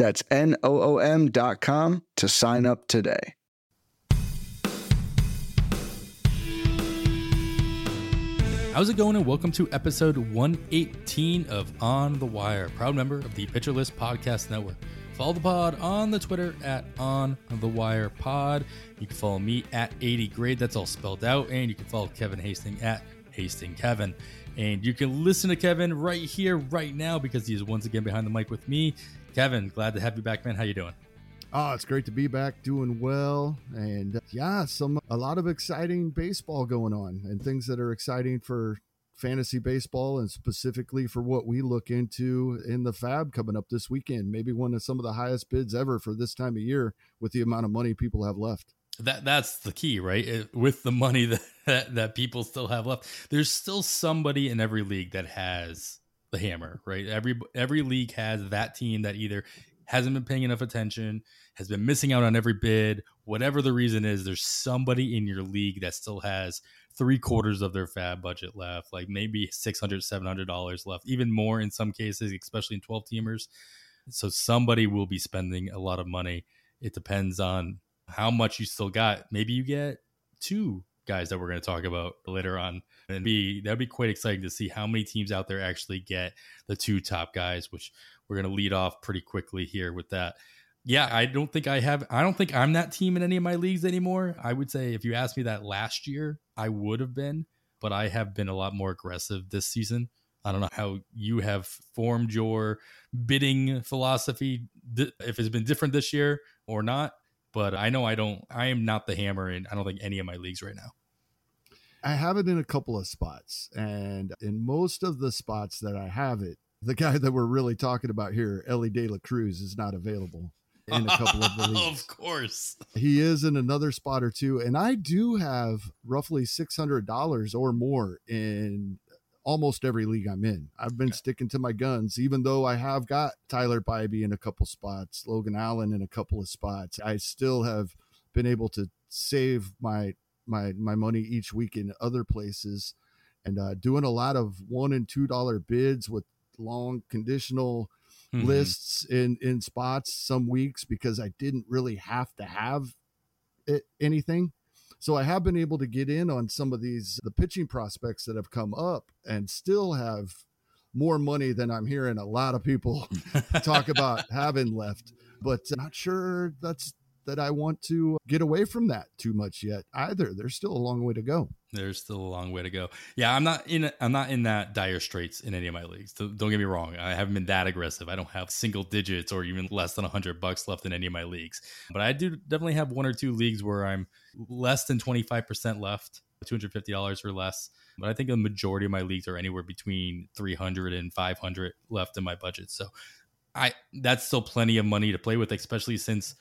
That's N-O-O-M dot com to sign up today. How's it going? And welcome to episode 118 of On the Wire, proud member of the Pitcher List Podcast Network. Follow the pod on the Twitter at On the Wire Pod. You can follow me at 80 Grade, that's all spelled out, and you can follow Kevin Hastings at Hasting Kevin. And you can listen to Kevin right here, right now, because he is once again behind the mic with me. Kevin, glad to have you back, man. How you doing? Oh, it's great to be back, doing well, and uh, yeah, some a lot of exciting baseball going on, and things that are exciting for fantasy baseball, and specifically for what we look into in the FAAB coming up this weekend. Maybe one of some of the highest bids ever for this time of year, with the amount of money people have left. That that's the key, right? It, with the money that, that that people still have left, there's still somebody in every league that has the hammer, right? Every every league has that team that either hasn't been paying enough attention, has been missing out on every bid, whatever the reason is, there's somebody in your league that still has three quarters of their FAAB budget left, like maybe 600 $700 left, even more in some cases, especially in 12 teamers. So somebody will be spending a lot of money. It depends on how much you still got. Maybe you get two guys that we're going to talk about later on and be that'd be quite exciting to see how many teams out there actually get the two top guys which we're going to lead off pretty quickly here with that. Yeah, I don't think I have. I don't think I'm that team in any of my leagues anymore. I would say if you asked me that last year, I would have been, but I have been a lot more aggressive this season. I don't know how you have formed your bidding philosophy, if it's been different this year or not. But I know I don't. I am not the hammer in. I don't think any of my leagues right now. I have it in a couple of spots, and in most of the spots that I have it, the guy that we're really talking about here, Elly De La Cruz, is not available in a couple of the leagues. of course. He is in another spot or two. And I do have roughly $600 or more in almost every league I'm in. I've been okay. sticking to my guns, even though I have got Tyler Bibee in a couple spots, Logan Allen in a couple of spots. I still have been able to save my my my money each week in other places and uh, doing a lot of one and two dollar bids with long conditional mm-hmm. lists in in spots some weeks because I didn't really have to have it, anything. So I have been able to get in on some of these the pitching prospects that have come up and still have more money than I'm hearing a lot of people talk about having left. But not sure that's that I want to get away from that too much yet either. There's still a long way to go. There's still a long way to go. Yeah, I'm not in I'm not in that dire straits in any of my leagues. Don't get me wrong. I haven't been that aggressive. I don't have single digits or even less than 100 bucks left in any of my leagues. But I do definitely have one or two leagues where I'm less than 25% left, $250 or less. But I think the majority of my leagues are anywhere between 300 and 500 left in my budget. So I that's still plenty of money to play with, especially since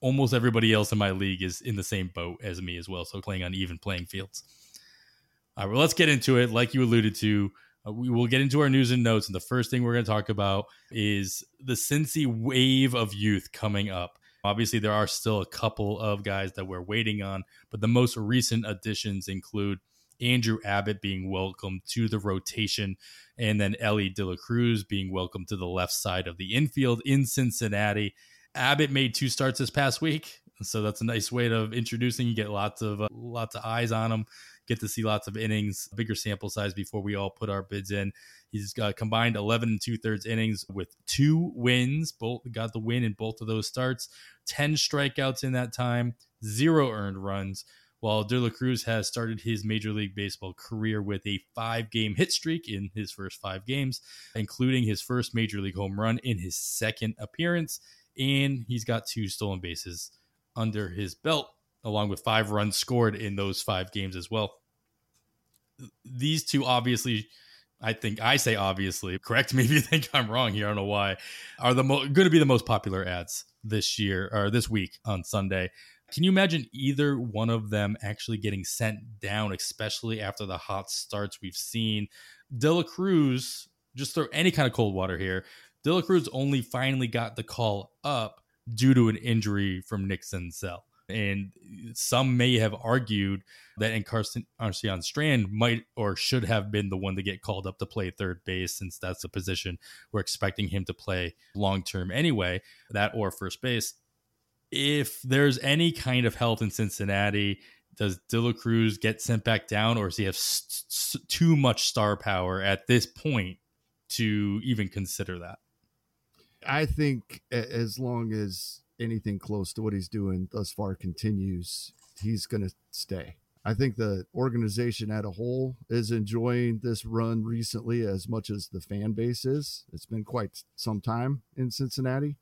almost everybody else in my league is in the same boat as me as well. So playing on even playing fields. All right, well, let's get into it. Like you alluded to, uh, we will get into our news and notes. And the first thing we're going to talk about is the Cincy wave of youth coming up. Obviously, there are still a couple of guys that we're waiting on, but the most recent additions include Andrew Abbott being welcomed to the rotation, and then Elly De La Cruz being welcomed to the left side of the infield in Cincinnati. Abbott made two starts this past week, so that's a nice way of introducing. You get lots of uh, lots of eyes on him, get to see lots of innings, bigger sample size before we all put our bids in. He's got combined 11 and two thirds innings with two wins. Both got the win in both of those starts. 10 strikeouts in that time, zero earned runs. While De La Cruz has started his Major League Baseball career with a five game hit streak in his first five games, including his first Major League home run in his second appearance and he's got two stolen bases under his belt, along with five runs scored in those five games as well. These two obviously I think I say obviously. Correct me if you think I'm wrong here. I don't know why. Are the mo- going to be the most popular ads this year or this week on Sunday? Can you imagine either one of them actually getting sent down, especially after the hot starts we've seen? De La Cruz, just throw any kind of cold water here. De La Cruz only finally got the call up due to an injury from Nick Senzel. And some may have argued that Encarnacion Strand might or should have been the one to get called up to play third base, since that's the position we're expecting him to play long term anyway, that or first base if there's any kind of health in Cincinnati, does De La Cruz get sent back down, or does he have s- s- too much star power at this point to even consider that? I think as long as anything close to what he's doing thus far continues, he's going to stay. I think the organization at a whole is enjoying this run recently as much as the fan base is. It's been quite some time in Cincinnati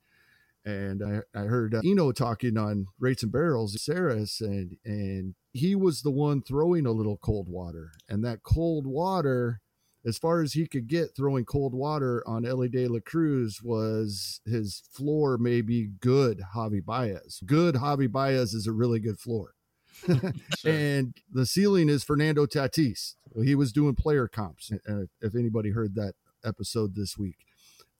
and I, I heard uh, Eno talking on Rates and Barrels, Sarris, and and he was the one throwing a little cold water, and that cold water, as far as he could get throwing cold water on Elly De La Cruz, was his floor maybe good Javi Baez. Good Javi Baez is a really good floor. sure. and the ceiling is Fernando Tatis. He was doing player comps. Uh, if anybody heard that episode this week,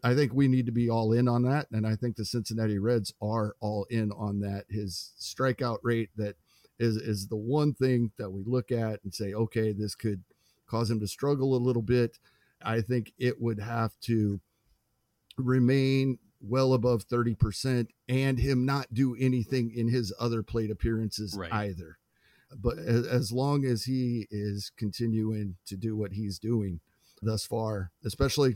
I think we need to be all in on that. And I think the Cincinnati Reds are all in on that. His strikeout rate that is is the one thing that we look at and say, okay, this could cause him to struggle a little bit. I think it would have to remain well above 30% and him not do anything in his other plate appearances right. either. But as long as he is continuing to do what he's doing thus far, especially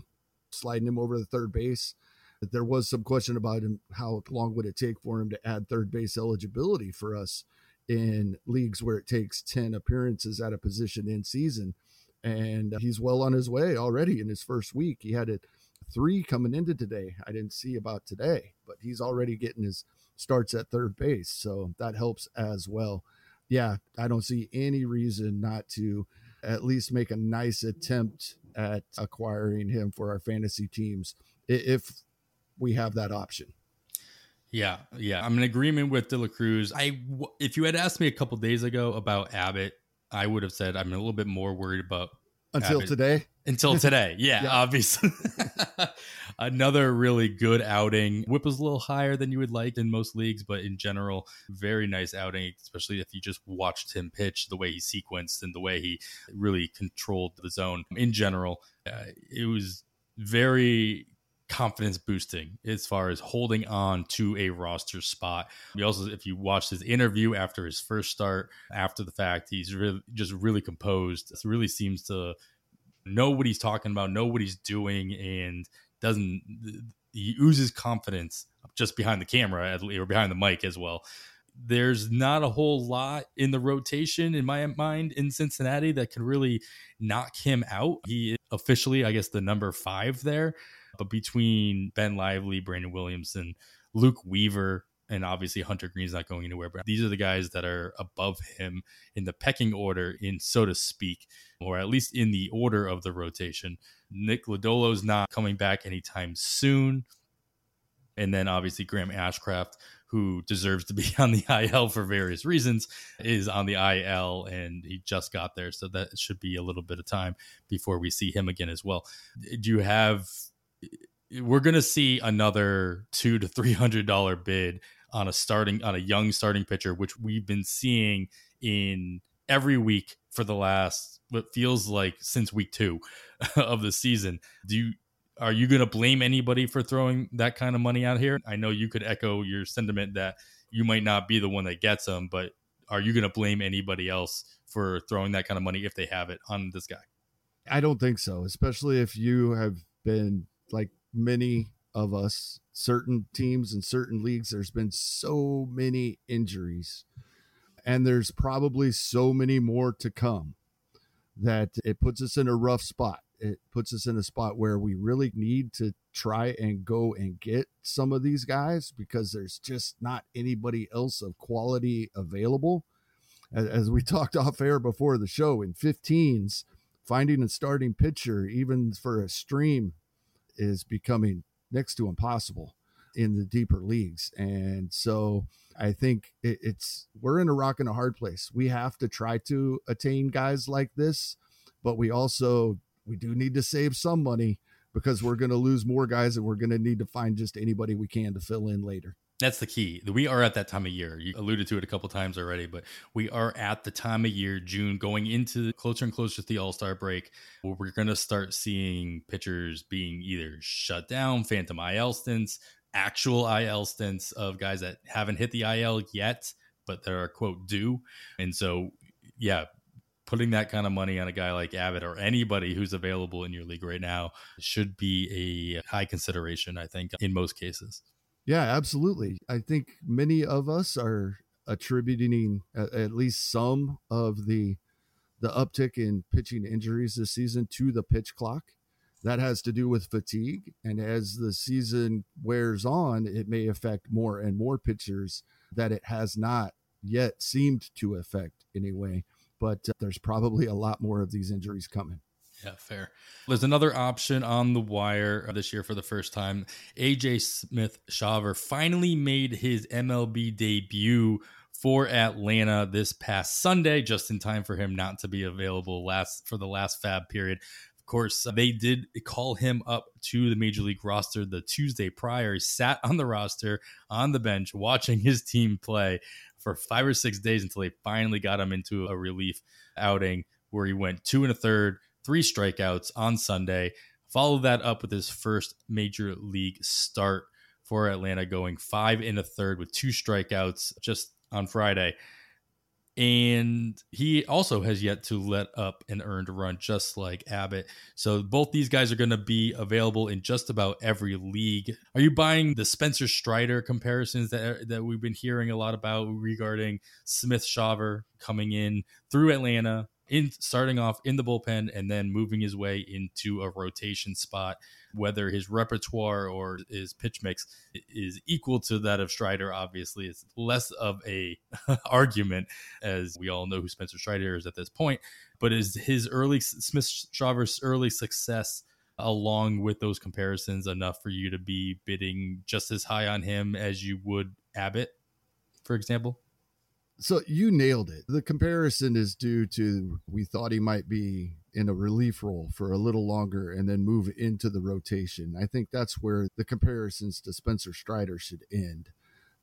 sliding him over to third base. There was some question about him how long would it take for him to add third base eligibility for us in leagues where it takes 10 appearances at a position in season. And he's well on his way already in his first week. He had it three coming into today. I didn't see about today, but he's already getting his starts at third base. So that helps as well. Yeah, I don't see any reason not to at least make a nice attempt at acquiring him for our fantasy teams if we have that option. Yeah, yeah, I'm in agreement with De La Cruz. I, if you had asked me a couple days ago about Abbott, I would have said I'm a little bit more worried about until Abbott. today. Until today, yeah, yeah. obviously. Another really good outing. Whip was a little higher than you would like in most leagues, but in general, very nice outing, especially if you just watched him pitch the way he sequenced and the way he really controlled the zone. In general, uh, it was very confidence boosting as far as holding on to a roster spot. We also, if you watched his interview after his first start, after the fact, he's really just really composed. Really seems to know what he's talking about, know what he's doing, and doesn't he oozes confidence just behind the camera or behind the mic as well. There's not a whole lot in the rotation in my mind in Cincinnati that can really knock him out. He officially, I guess, the number five there, but between Ben Lively, Brandon Williamson, Luke Weaver, and obviously Hunter Greene's not going anywhere. But these are the guys that are above him in the pecking order, in so to speak, or at least in the order of the rotation. Nick Lodolo's not coming back anytime soon. And then obviously Graham Ashcraft, who deserves to be on the IL for various reasons, is on the IL and he just got there. So that should be a little bit of time before we see him again as well. Do you have we're gonna see another two to three hundred dollar bid on a starting on a young starting pitcher, which we've been seeing in every week for the last what feels like since week two of the season. Do you are you going to blame anybody for throwing that kind of money out here? I know you could echo your sentiment that you might not be the one that gets them, but are you going to blame anybody else for throwing that kind of money if they have it on this guy? I don't think so, especially if you have been like many of us, certain teams and certain leagues, there's been so many injuries and there's probably so many more to come that it puts us in a rough spot. It puts us in a spot where we really need to try and go and get some of these guys because there's just not anybody else of quality available. As we talked off air before the show, in 15s, finding a starting pitcher, even for a stream, is becoming next to impossible in the deeper leagues. And so I think it, it's we're in a rock and a hard place. We have to try to attain guys like this, but we also we do need to save some money because we're going to lose more guys and we're going to need to find just anybody we can to fill in later. That's the key. We are at that time of year. You alluded to it a couple times already, but we are at the time of year, June, going into closer and closer to the All Star break, where we're going to start seeing pitchers being either shut down, phantom IL stints, actual IL stints of guys that haven't hit the IL yet, but that are quote due. And so, yeah, putting that kind of money on a guy like Abbott or anybody who's available in your league right now should be a high consideration, I think, in most cases. Yeah, absolutely. I think many of us are attributing at, least some of the the uptick in pitching injuries this season to the pitch clock that has to do with fatigue. And as the season wears on, it may affect more and more pitchers that it has not yet seemed to affect anyway. But uh, there's probably a lot more of these injuries coming. Yeah, fair. There's another option on the wire uh, this year for the first time. AJ Smith Shawver finally made his MLB debut for Atlanta this past Sunday, just in time for him not to be available last for the last FAAB period. Of course, uh, they did call him up to the major league roster the Tuesday prior. He sat on the roster on the bench watching his team play for five or six days until they finally got him into a relief outing where he went two and a third, three strikeouts on Sunday. Followed that up with his first major league start for Atlanta, going five and a third with two strikeouts just on Friday and he also has yet to let up an earned run just like Abbott. So both these guys are going to be available in just about every league. Are you buying the Spencer Strider comparisons that that we've been hearing a lot about regarding Smith Shawver coming in through Atlanta in starting off in the bullpen and then moving his way into a rotation spot whether his repertoire or his pitch mix is equal to that of Strider obviously. It's less of a argument as we all know who Spencer Strider is at this point but is his early Smith Shawver's early success along with those comparisons enough for you to be bidding just as high on him as you would Abbott for example so you nailed it. The comparison is due to we thought he might be in a relief role for a little longer and then move into the rotation. I think that's where the comparisons to Spencer Strider should end.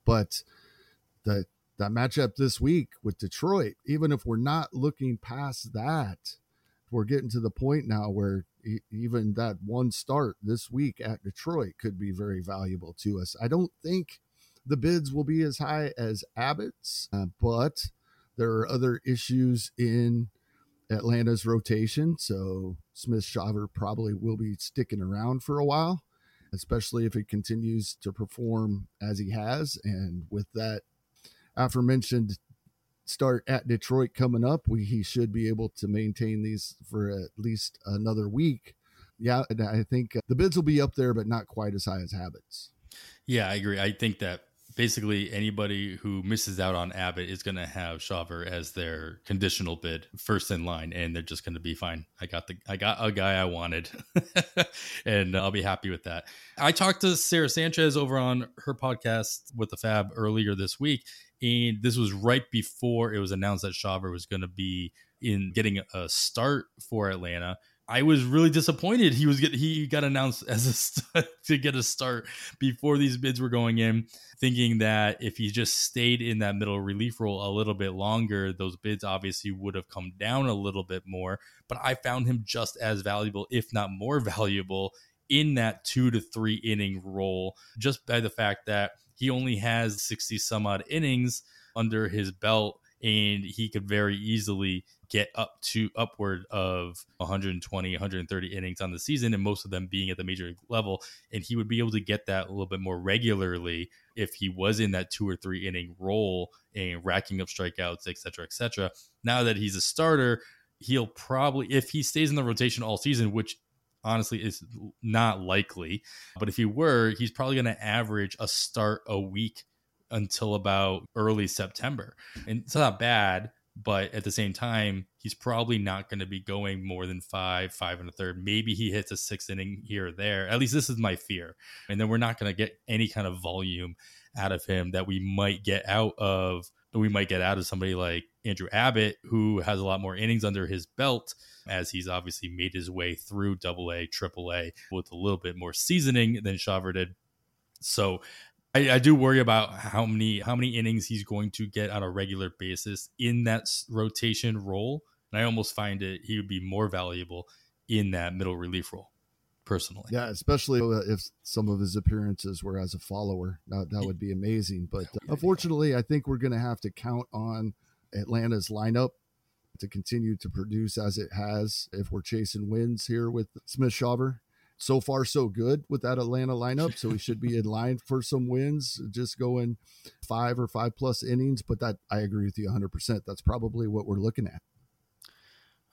But the that matchup this week with Detroit, even if we're not looking past that, we're getting to the point now where even that one start this week at Detroit could be very valuable to us. I don't think the bids will be as high as Abbott's, uh, but there are other issues in Atlanta's rotation. So Smith Shawver probably will be sticking around for a while, especially if he continues to perform as he has. And with that aforementioned start at Detroit coming up, we, he should be able to maintain these for at least another week. Yeah, I think the bids will be up there, but not quite as high as Abbott's. Yeah, I agree. I think that basically anybody who misses out on Abbott is going to have Shawver as their conditional bid first in line, and they're just going to be fine. I got the I got a guy I wanted, and I'll be happy with that. I talked to Sarah Sanchez over on her podcast with the FAAB earlier this week, and this was right before it was announced that Shawver was going to be in getting a start for Atlanta. I was really disappointed. He was get he got announced as a to get a start before these bids were going in, thinking that if he just stayed in that middle relief role a little bit longer, those bids obviously would have come down a little bit more. But I found him just as valuable, if not more valuable, in that two to three inning role, just by the fact that he only has sixty some odd innings under his belt and he could very easily get up to upward of 120 130 innings on the season and most of them being at the major league level and he would be able to get that a little bit more regularly if he was in that two or three inning role and racking up strikeouts etc cetera, etc cetera. now that he's a starter he'll probably if he stays in the rotation all season which honestly is not likely but if he were he's probably going to average a start a week until about early September. And it's not bad, but at the same time, he's probably not going to be going more than five, five and a third. Maybe he hits a six inning here or there. At least this is my fear. And then we're not going to get any kind of volume out of him that we might get out of we might get out of somebody like Andrew Abbott, who has a lot more innings under his belt, as he's obviously made his way through double A, triple A with a little bit more seasoning than Shawver did. So I, I, do worry about how many how many innings he's going to get on a regular basis in that rotation role. And I almost find it he would be more valuable in that middle relief role, personally. Yeah, especially if some of his appearances were as a follower. That, that would be amazing. But unfortunately, I think we're going to have to count on Atlanta's lineup to continue to produce as it has if we're chasing wins here with Smith Shawver so far so good with that Atlanta lineup. So we should be in line for some wins, just going five or five plus innings. But that I agree with you 100%. That's probably what we're looking at.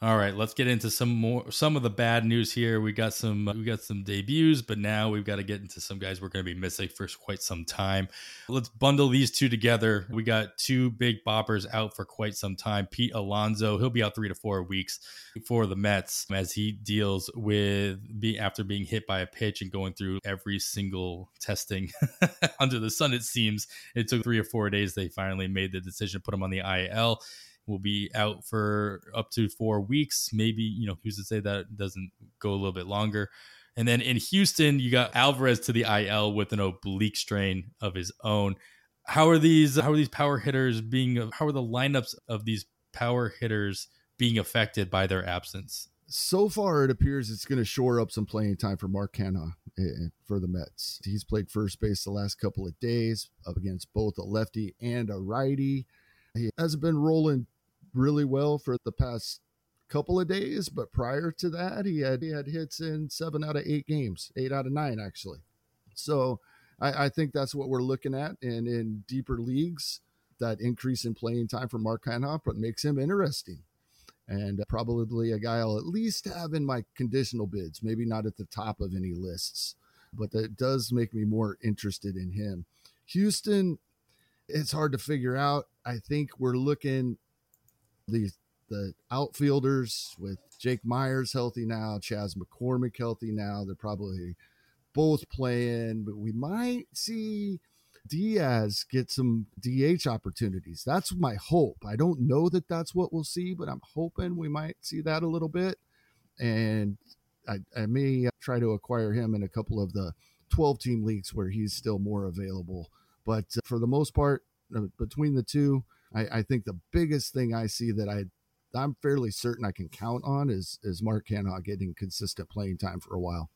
All right, let's get into some more some of the bad news here. We got some we got some debuts, but now we've got to get into some guys we're going to be missing for quite some time. Let's bundle these two together. We got two big boppers out for quite some time. Pete Alonso, he'll be out 3 to 4 weeks for the Mets as he deals with be after being hit by a pitch and going through every single testing under the sun it seems. It took 3 or 4 days they finally made the decision to put him on the IL will be out for up to four weeks. Maybe, you know, who's to say that doesn't go a little bit longer. And then in Houston, you got Alvarez to the IL with an oblique strain of his own. How are these how are these power hitters being how are the lineups of these power hitters being affected by their absence? So far, it appears it's going to shore up some playing time for Mark Canha eh, for the Mets. He's played first base the last couple of days up against both a lefty and a righty. He hasn't been rolling really well for the past couple of days, but prior to that, he had he had hits in seven out of eight games, eight out of nine actually. So I, I think that's what we're looking at, and in deeper leagues, that increase in playing time for Mark Canha makes him interesting, and probably a guy I'll at least have in my conditional bids, maybe not at the top of any lists, but that does make me more interested in him. Houston, it's hard to figure out. I think we're looking the the outfielders with Jake Meyers healthy now, Chas McCormick healthy now. They're probably both playing, but we might see Diaz get some DH opportunities. That's my hope. I don't know that that's what we'll see, but I'm hoping we might see that a little bit. And I, I may try to acquire him in a couple of the 12 team leagues where he's still more available. But uh, for the most part, uh, between the two, I, I think the biggest thing I see that I I'm fairly certain I can count on is is Mark Canha getting consistent playing time for a while.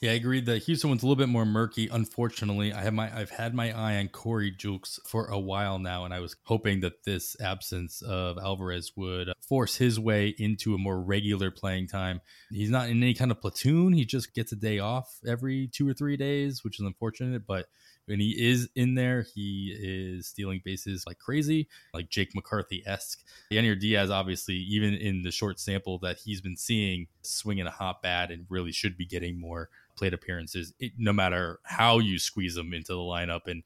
Yeah, I agree. The Houston one's a little bit more murky. Unfortunately, I have my I've had my eye on Corey Julks for a while now, and I was hoping that this absence of Alvarez would force his way into a more regular playing time. He's not in any kind of platoon. He just gets a day off every two or three days, which is unfortunate. But when he is in there, he is stealing bases like crazy, like Jake McCarthy esque. Yainer Diaz, obviously, even in the short sample that he's been seeing, swinging a hot bat and really should be getting more plate appearances, it, no matter how you squeeze him into the lineup. And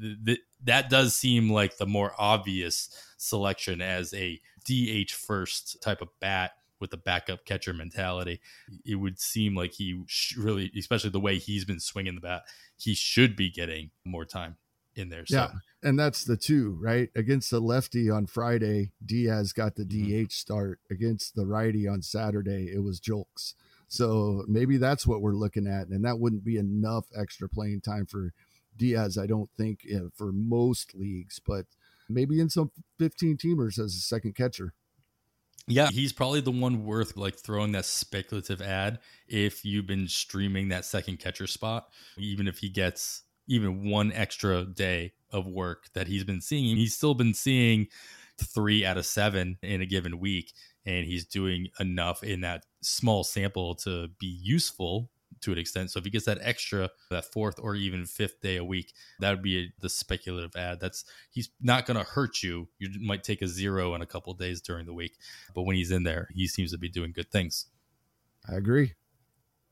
th- th- that does seem like the more obvious selection as a DH first type of bat with the backup catcher mentality. It would seem like he really, especially the way he's been swinging the bat, he should be getting more time in there. So. Yeah, and that's the two right against the lefty on Friday. Diaz got the mm-hmm. DH start against the righty on Saturday. It was Julks. So maybe that's what we're looking at, and that wouldn't be enough extra playing time for Diaz. I don't think uh, for most leagues, but maybe in some 15 teamers as a second catcher. Yeah, he's probably the one worth like throwing that speculative ad if you've been streaming that second catcher spot, even if he gets even one extra day of work that he's been seeing. He's still been seeing three out of seven in a given week, and he's doing enough in that small sample to be useful to an extent. So if he gets that extra, that fourth or even fifth day a week, that would be a, the speculative ad. That's he's not going to hurt you. You might take a zero in a couple days during the week, but when he's in there, he seems to be doing good things. I agree.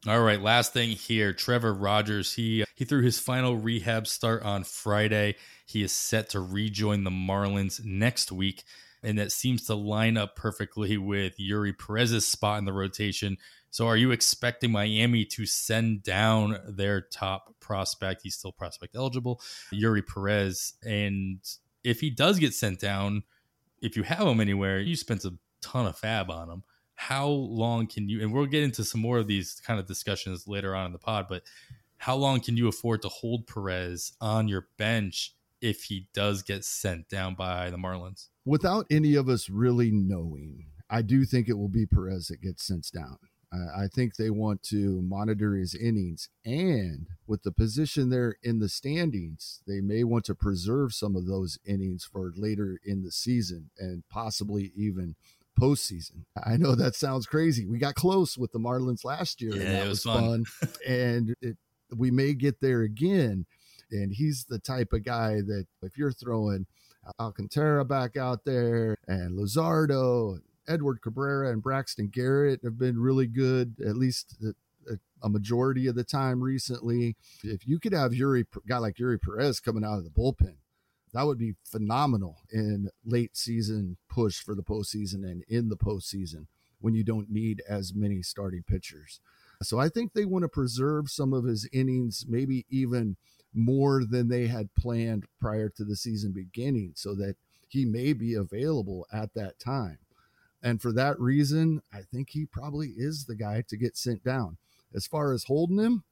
All right, last thing here, Trevor Rogers. He he threw his final rehab start on Friday. He is set to rejoin the Marlins next week and that seems to line up perfectly with Eury Perez's spot in the rotation. So, are you expecting Miami to send down their top prospect? He's still prospect eligible, Eury Perez. And if he does get sent down, if you have him anywhere, you spent a ton of FAAB on him. How long can you, and we'll get into some more of these kind of discussions later on in the pod, but how long can you afford to hold Perez on your bench if he does get sent down by the Marlins? Without any of us really knowing, I do think it will be Perez that gets sent down. I think they want to monitor his innings. And with the position there in the standings, they may want to preserve some of those innings for later in the season and possibly even postseason. I know that sounds crazy. We got close with the Marlins last year. Yeah, and that it was was fun. fun. and it, we may get there again. And he's the type of guy that if you're throwing Alcantara back out there and Luzardo Edward Cabrera and Braxton Garrett have been really good, at least uh, a, a majority of the time recently. If you could have Eury, guy like Eury Perez coming out of the bullpen, that would be phenomenal in late season push for the postseason and in the postseason when you don't need as many starting pitchers. So I think they want to preserve some of his innings, maybe even more than they had planned prior to the season beginning, so that he may be available at that time. And for that reason, I think he probably is the guy to get sent down. As far as holding him,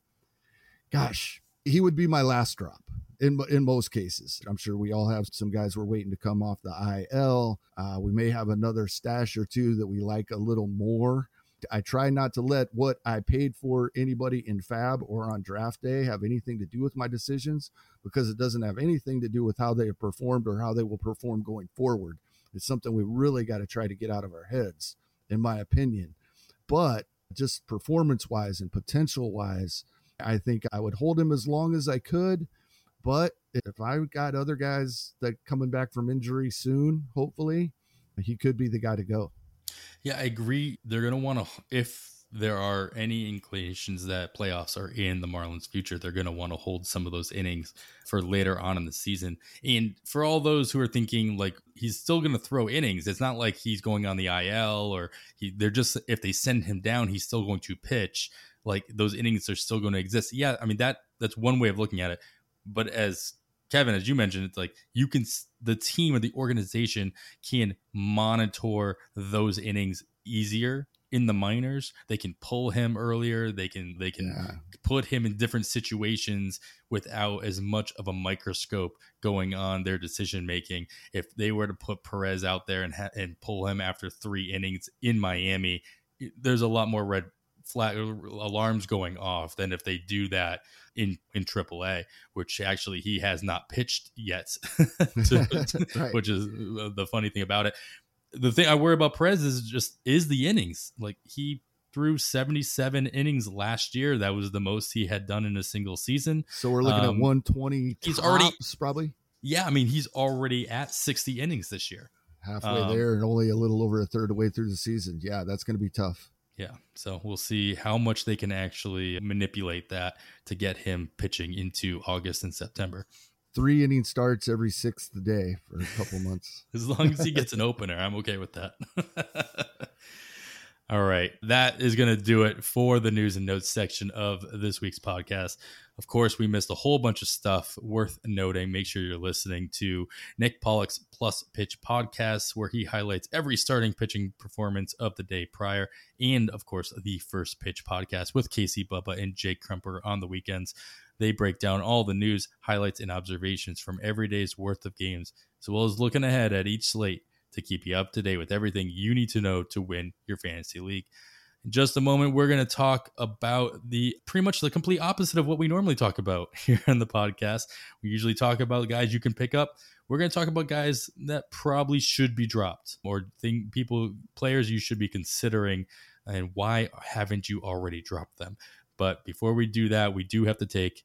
gosh, he would be my last drop in in most cases. I'm sure we all have some guys we're waiting to come off the IL. Uh, we may have another stash or two that we like a little more. I try not to let what I paid for anybody in FAAB or on draft day have anything to do with my decisions because it doesn't have anything to do with how they have performed or how they will perform going forward. It's something we really got to try to get out of our heads, in my opinion. But just performance wise and potential wise, I think I would hold him as long as I could. But if I got other guys that coming back from injury soon, hopefully, he could be the guy to go. Yeah, I agree. They're going to want to, if there are any inclinations that playoffs are in the Marlins' future, they're going to want to hold some of those innings for later on in the season. And for all those who are thinking like he's still going to throw innings, it's not like he's going on the IL or he, they're just, if they send him down, he's still going to pitch. Like those innings are still going to exist. Yeah, I mean, that that's one way of looking at it. But as Kevin, as you mentioned, it's like you can the team or the organization can monitor those innings easier in the minors. They can pull him earlier. They can they can Yeah. put him in different situations without as much of a microscope going on their decision making. If they were to put Perez out there and ha- and pull him after three innings in Miami, there's a lot more red flag uh, alarms going off than if they do that in in AAA, which actually he has not pitched yet, to- Right. which is uh, the funny thing about it. The thing I worry about Perez is just is the innings. Like he threw 77 innings last year. That was the most he had done in a single season. So we're looking Um, at 120. he's already- probably Yeah, I mean he's already at 60 innings this year. halfway um, there and only a little over a third of the way through the season. Yeah, that's going to be tough. Yeah. So we'll see how much they can actually manipulate that to get him pitching into August and September. Three inning starts every sixth day for a couple months. As long as he gets an opener, I'm okay with that. All right. That is going to do it for the news and notes section of this week's podcast. Of course, we missed a whole bunch of stuff worth noting. Make sure you're listening to Nick Pollack's Plus Pitch podcast, where he highlights every starting pitching performance of the day prior. And of course, the First Pitch podcast with Casey Bubba and Jake Crumper on the weekends. They break down all the news, highlights, and observations from every day's worth of games, as well as looking ahead at each slate to keep you up to date with everything you need to know to win your fantasy league. In just a moment, we're going to talk about the pretty much the complete opposite of what we normally talk about here on the podcast. We usually talk about guys you can pick up. We're going to talk about guys that probably should be dropped or think people players you should be considering and why haven't you already dropped them? But before we do that, we do have to take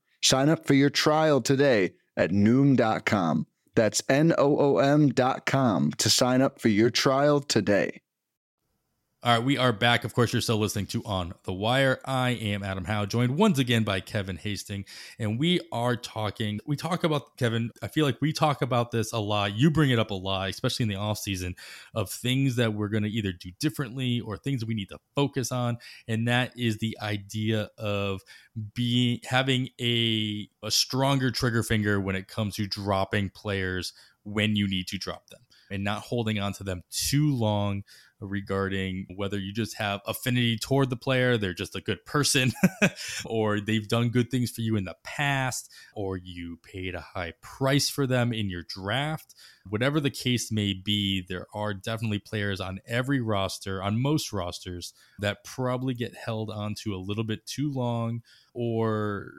Sign up for your trial today at Noom.com. That's N O O M.com to sign up for your trial today. All right, we are back. Of course, you're still listening to On the Wire. I am Adam Howe, joined once again by Kevin Hastings, and we are talking. We talk about Kevin. I feel like we talk about this a lot. You bring it up a lot, especially in the off season, of things that we're going to either do differently or things we need to focus on, and that is the idea of being having a a stronger trigger finger when it comes to dropping players when you need to drop them and not holding on to them too long regarding whether you just have affinity toward the player, they're just a good person, or they've done good things for you in the past, or you paid a high price for them in your draft. Whatever the case may be, there are definitely players on every roster, on most rosters, that probably get held onto a little bit too long, or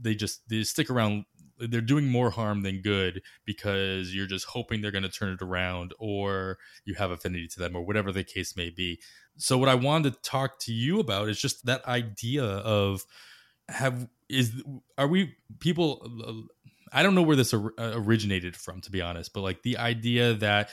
they just they stick around they're doing more harm than good because you're just hoping they're going to turn it around or you have affinity to them or whatever the case may be. So what I wanted to talk to you about is just that idea of have is are we people I don't know where this uh, originated from to be honest, but like the idea that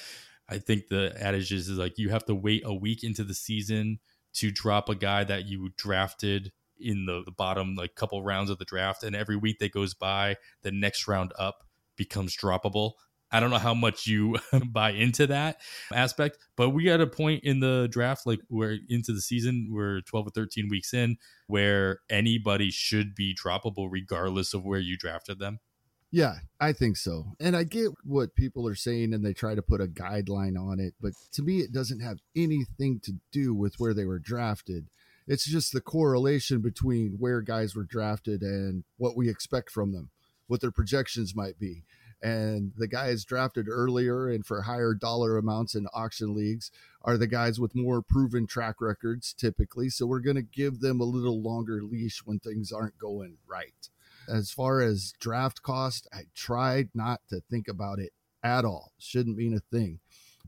I think the adage is, is like you have to wait a week into the season to drop a guy that you drafted in the, the bottom like couple rounds of the draft and every week that goes by the next round up becomes droppable I don't know how much you buy into that aspect, but we got a point in the draft, like we're into the season, we're 12 or 13 weeks in, where anybody should be droppable regardless of where you drafted them. Yeah, I think so. And I get what people are saying and they try to put a guideline on it, but to me, it doesn't have anything to do with where they were drafted it's just the correlation between where guys were drafted and what we expect from them, what their projections might be. And the guys drafted earlier and for higher dollar amounts in auction leagues are the guys with more proven track records typically. So we're going to give them a little longer leash when things aren't going right. As far as draft cost, I tried not to think about it at all. Shouldn't mean a thing.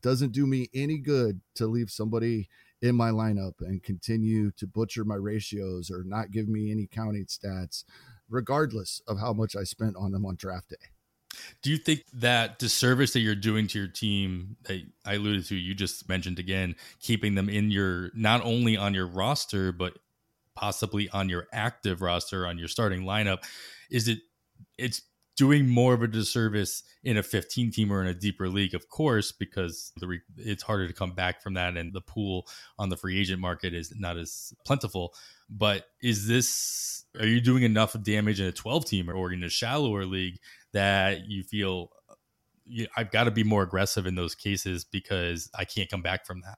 Doesn't do me any good to leave somebody in my lineup and continue to butcher my ratios or not give me any counting stats, regardless of how much I spent on them on draft day. Do you think that disservice that you're doing to your team that I alluded to, you just mentioned again, keeping them in your not only on your roster, but possibly on your active roster, on your starting lineup, is it it's doing more of a disservice in a 15 team or in a deeper league, of course, because the it's harder to come back from that, and the pool on the free agent market is not as plentiful. But is this are you doing enough damage in a 12 team or in a shallower league that you feel I've got to be more aggressive in those cases because I can't come back from that?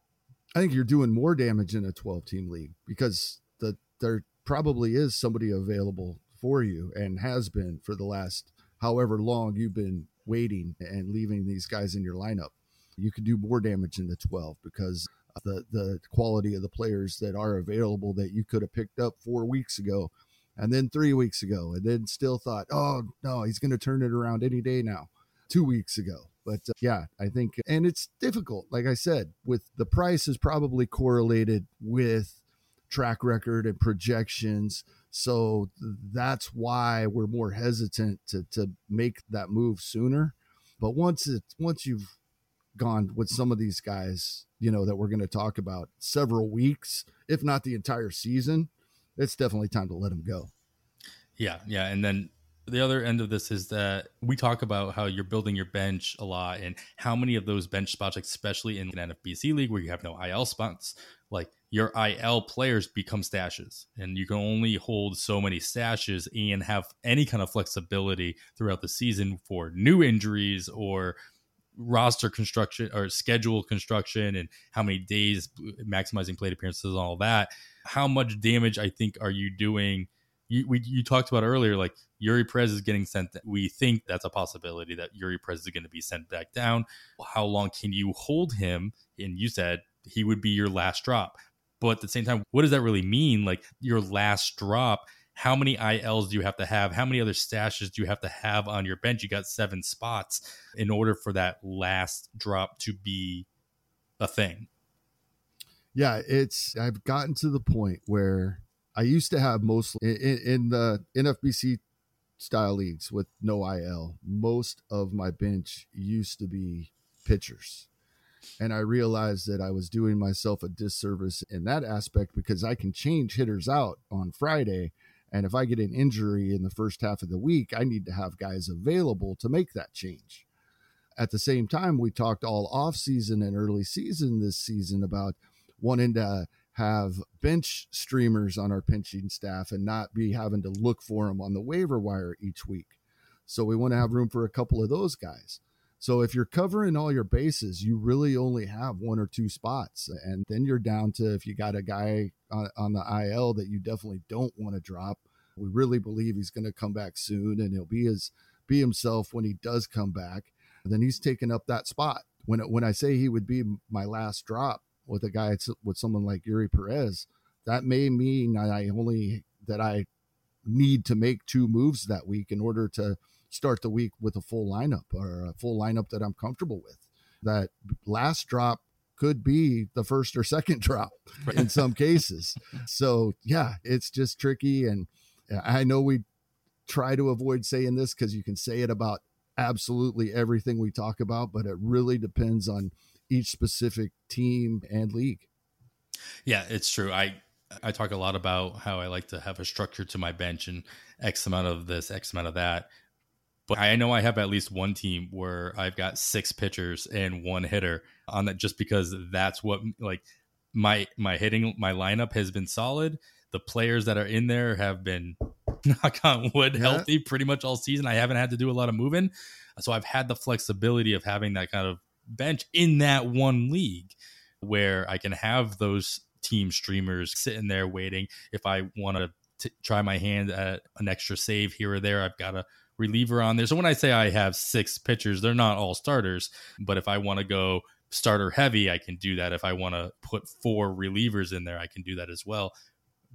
I think you're doing more damage in a 12 team league because the there probably is somebody available for you and has been for the last however long you've been waiting and leaving these guys in your lineup. You could do more damage in the 12 because the the quality of the players that are available that you could have picked up 4 weeks ago and then 3 weeks ago and then still thought, "Oh, no, he's going to turn it around any day now." 2 weeks ago. But uh, yeah, I think and it's difficult like I said, with the price is probably correlated with track record and projections so that's why we're more hesitant to to make that move sooner. But once it once you've gone with some of these guys, you know, that we're going to talk about several weeks, if not the entire season, it's definitely time to let them go. Yeah, yeah, and then the other end of this is that we talk about how you're building your bench a lot and how many of those bench spots, especially in an NFBC league where you have no IL spots, like your IL players become stashes and you can only hold so many stashes and have any kind of flexibility throughout the season for new injuries or roster construction or schedule construction and how many days maximizing plate appearances and all that. How much damage i think are you doing? You, we, you talked about earlier like Eury Perez is getting sent we think that's a possibility that Eury Perez is going to be sent back down. How long can you hold him? And you said he would be your last drop but at the same time what does that really mean like your last drop how many ILs do you have to have? How many other stashes do you have to have on your bench? You got seven spots in order for that last drop to be a thing. Yeah, it's I've gotten to the point where I used to have mostly in, in the NFBC style leagues with no IL, most of my bench used to be pitchers. And I realized that I was doing myself a disservice in that aspect because I can change hitters out on Friday and if I get an injury in the first half of the week, I need to have guys available to make that change. At the same time, we talked all off season and early season this season about wanting to have bench streamers on our pinching staff and not be having to look for them on the waiver wire each week. So we want to have room for a couple of those guys. So if you're covering all your bases, you really only have one or two spots. And then you're down to if you got a guy on, on the IL that you definitely don't want to drop. We really believe he's going to come back soon and he'll be his be himself when he does come back. Then he's taken up that spot. When when I say he would be my last drop with a guy with someone like Eury Perez, that may mean I only that I need to make two moves that week in order to start the week with a full lineup or a full lineup that I'm comfortable with. That last drop could be the first or second drop in some cases. So, yeah, it's just tricky. And uh, I know we try to avoid saying this because you can say it about absolutely everything we talk about, but it really depends on each specific team and league. Yeah, it's true. I I talk a lot about how I like to have a structure to my bench and X amount of this, X amount of that. But I know I have at least one team where I've got six pitchers and one hitter on that just because that's what like my my hitting my lineup has been solid. The players that are in there have been knock on wood yeah. healthy pretty much all season. I haven't had to do a lot of moving. So I've had the flexibility of having that kind of bench in that one league where I can have those team streamers sitting there waiting. If I want to try my hand at an extra save here or there, I've got a reliever on there. So when I say I have six pitchers, they're not all starters. But if I want to go starter heavy, I can do that. If I want to put four relievers in there, I can do that as well.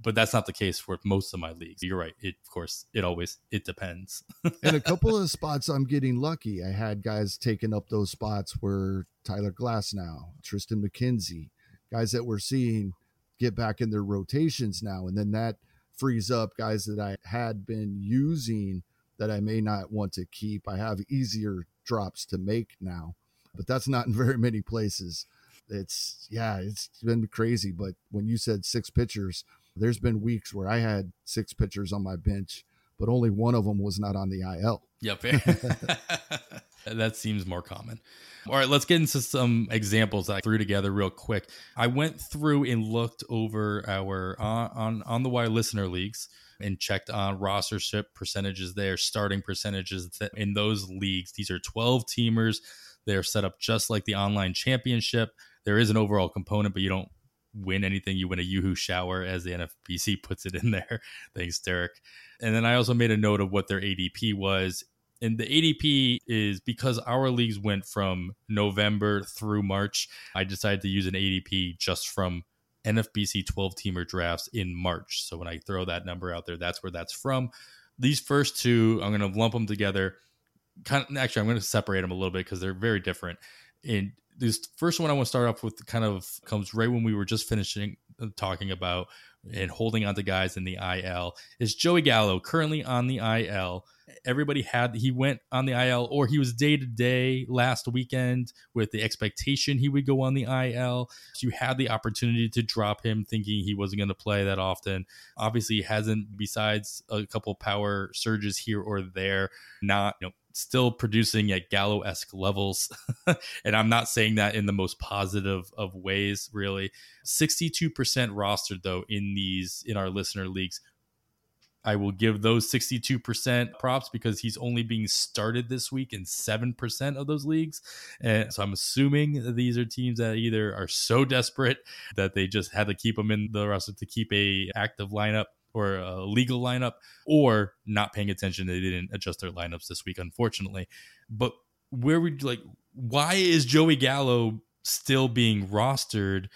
But that's not the case for most of my leagues. You're right. It, of course, it always it depends. In a couple of spots, I'm getting lucky. I had guys taking up those spots where Tyler Glasnow, Tristan McKenzie, guys that we're seeing get back in their rotations now, and then that frees up guys that I had been using that I may not want to keep. I have easier drops to make now, but that's not in very many places. It's yeah, it's been crazy. But when you said six pitchers, there's been weeks where I had six pitchers on my bench, but only one of them was not on the IL. Yep. that seems more common. All right, let's get into some examples that I threw together real quick. I went through and looked over our on on, on the wire listener leagues and checked on rostership percentages there, starting percentages in those leagues. These are 12 teamers. They're set up just like the online championship. There is an overall component, but you don't win anything. You win a Yoo-hoo shower, as the NFBC puts it in there. Thanks, Derek. And then I also made a note of what their ADP was. And the ADP is because our leagues went from November through March. I decided to use an ADP just from NFBC 12 teamer drafts in March. So when I throw that number out there, that's where that's from. These first two, I'm going to lump them together. Kind of, actually, I'm going to separate them a little bit because they're very different. And this first one I want to start off with kind of comes right when we were just finishing uh, talking about and holding on to guys in the IL is Joey Gallo currently on the IL everybody had he went on the IL or he was day to day last weekend with the expectation he would go on the IL. So you had the opportunity to drop him thinking he wasn't going to play that often. Obviously, he hasn't besides a couple power surges here or there, not you know still producing at Gallo esque levels. and I'm not saying that in the most positive of ways, really. 62% rostered, though, in these, in our listener leagues I will give those 62% props because he's only being started this week in 7% of those leagues. And so I'm assuming these are teams that either are so desperate that they just had to keep him in the roster to keep a active lineup or a legal lineup or not paying attention. They didn't adjust their lineups this week unfortunately. But where would like why is joey gallo still being rostered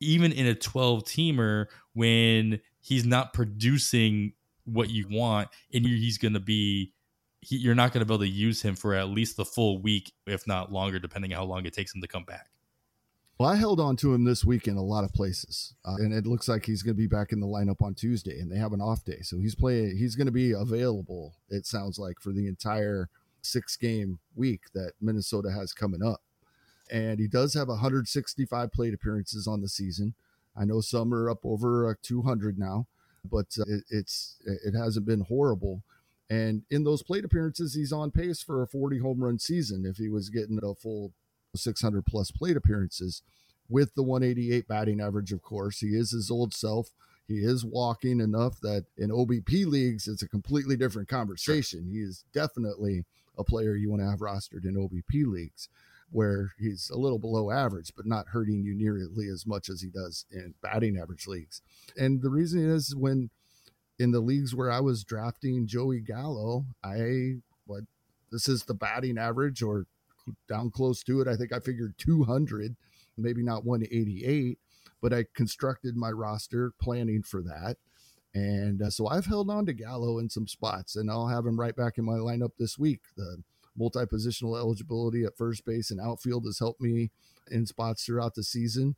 even in a 12 teamer when he's not producing what you want and he's going to be he, you're not going to be able to use him for at least the full week if not longer depending on how long it takes him to come back well, I held on to him this week in a lot of places, uh, and it looks like he's going to be back in the lineup on Tuesday, and they have an off day, so he's playing. He's going to be available. It sounds like for the entire six game week that Minnesota has coming up, and he does have 165 plate appearances on the season. I know some are up over uh, 200 now, but uh, it, it's it hasn't been horrible. And in those plate appearances, he's on pace for a 40 home run season if he was getting a full 600 plus plate appearances with the 188 batting average, of course. He is his old self. He is walking enough that in OBP leagues, it's a completely different conversation. He is definitely a player you want to have rostered in OBP leagues where he's a little below average, but not hurting you nearly as much as he does in batting average leagues. And the reason is when in the leagues where I was drafting Joey Gallo, I what this is the batting average or down close to it. I think I figured 200, maybe not 188, but I constructed my roster planning for that. And uh, so I've held on to Gallo in some spots, and I'll have him right back in my lineup this week. The multi positional eligibility at first base and outfield has helped me in spots throughout the season.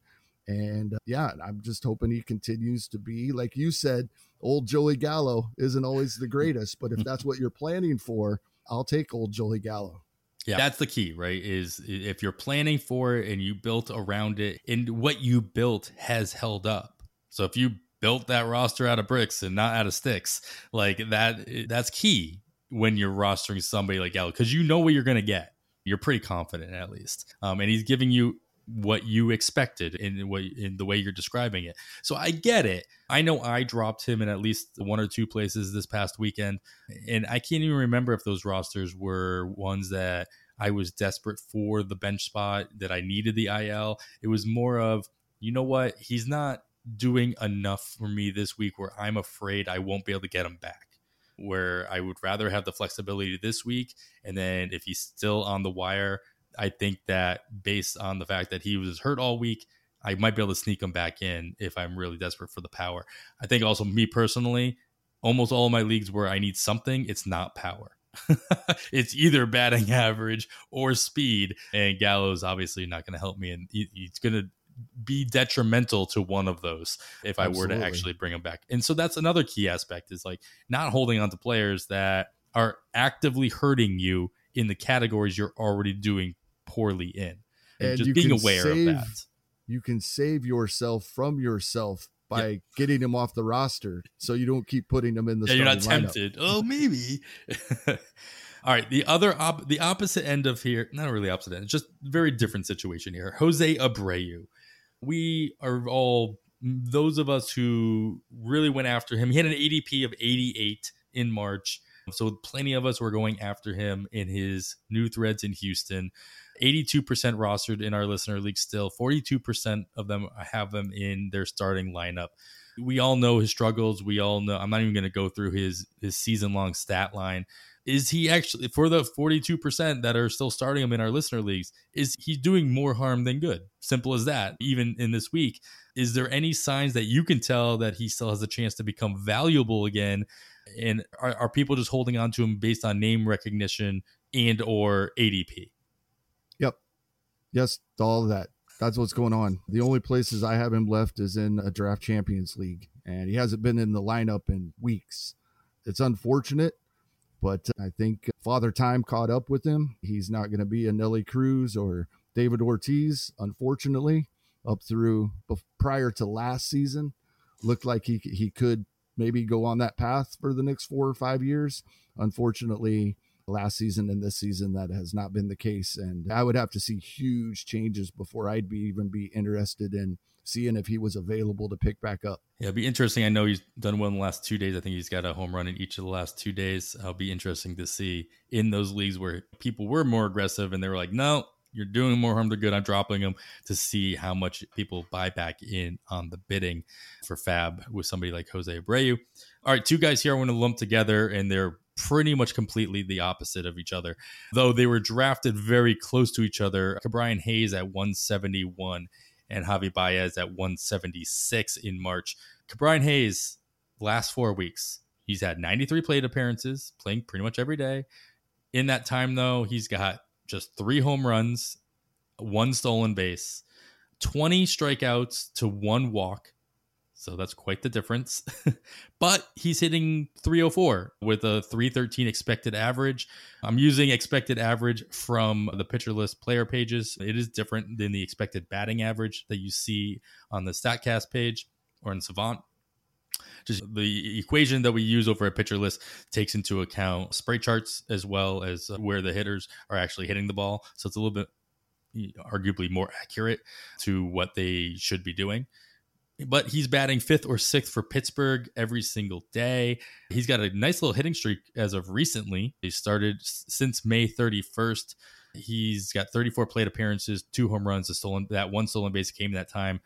And uh, yeah, I'm just hoping he continues to be, like you said, old Joey Gallo isn't always the greatest, but if that's what you're planning for, I'll take old Joey Gallo. Yeah. That's the key, right? Is if you're planning for it and you built around it and what you built has held up. So if you built that roster out of bricks and not out of sticks, like that that's key when you're rostering somebody like Gallo because you know what you're going to get. You're pretty confident at least. Um, and he's giving you what you expected in what in the way you're describing it. So I get it. I know I dropped him in at least one or two places this past weekend, and I can't even remember if those rosters were ones that I was desperate for the bench spot that I needed the IL. It was more of, you know what, he's not doing enough for me this week where I'm afraid I won't be able to get him back. Where I would rather have the flexibility this week, and then if he's still on the wire, I think that based on the fact that he was hurt all week, I might be able to sneak him back in if I'm really desperate for the power. I think also me personally, almost all of my leagues where I need something, it's not power. it's either batting average or speed, and Gallo's obviously not going to help me, and he, he's going to be detrimental to one of those if I Absolutely. were to actually bring him back. And so that's another key aspect is like not holding on to players that are actively hurting you in the categories you're already doing poorly in. And, and just being aware save, of that. You can save yourself from yourself by yep. getting him off the roster so you don't keep putting him in the yeah, you're not tempted. Oh, maybe. All right, the other op- the opposite end of here, not really opposite end, just very different situation here. Jose Abreu. We are all those of us who really went after him. He had an ADP of 88 in March. So plenty of us were going after him in his new threads in Houston. 82% rostered in our listener league still. 42% of them have them in their starting lineup. We all know his struggles. We all know I'm not even going to go through his his season long stat line. Is he actually for the 42% that are still starting him in our listener leagues, is he doing more harm than good? Simple as that. Even in this week, is there any signs that you can tell that he still has a chance to become valuable again? And are, are people just holding on to him based on name recognition and or ADP? Yes, all of that. That's what's going on. The only places I have him left is in a draft champions league, and he hasn't been in the lineup in weeks. It's unfortunate, but I think Father Time caught up with him. He's not going to be a Nelly Cruz or David Ortiz, unfortunately, up through prior to last season. Looked like he he could maybe go on that path for the next four or five years. Unfortunately, last season and this season that has not been the case and i would have to see huge changes before i'd be even be interested in seeing if he was available to pick back up. Yeah, it'd be interesting. I know he's done well in the last two days. I think he's got a home run in each of the last two days. It'll be interesting to see in those leagues where people were more aggressive and they were like, no, you're doing more harm than good. I'm dropping them to see how much people buy back in on the bidding for FAAB with somebody like Jose Abreu. All right, two guys here I want to lump together, and they're pretty much completely the opposite of each other, though they were drafted very close to each other. Brian Hayes at 171 and Javi Baez at 176 in March. Brian Hayes, last four weeks, he's had 93 plate appearances, playing pretty much every day. In that time, though, he's got just three home runs, one stolen base, 20 strikeouts to one walk, so that's quite the difference. but he's hitting 304 with a 313 expected average. I'm using expected average from the pitcher list player pages. It is different than the expected batting average that you see on the StatCast page or in Savant. Just the equation that we use over at pitcher list takes into account spray charts as well as uh, where the hitters are actually hitting the ball. So it's a little bit arguably more accurate to what they should be doing but he's batting fifth or sixth for Pittsburgh every single day. He's got a nice little hitting streak as of recently. He started since May 31st. He's got 34 plate appearances, two home runs, a stolen that one stolen base came that time.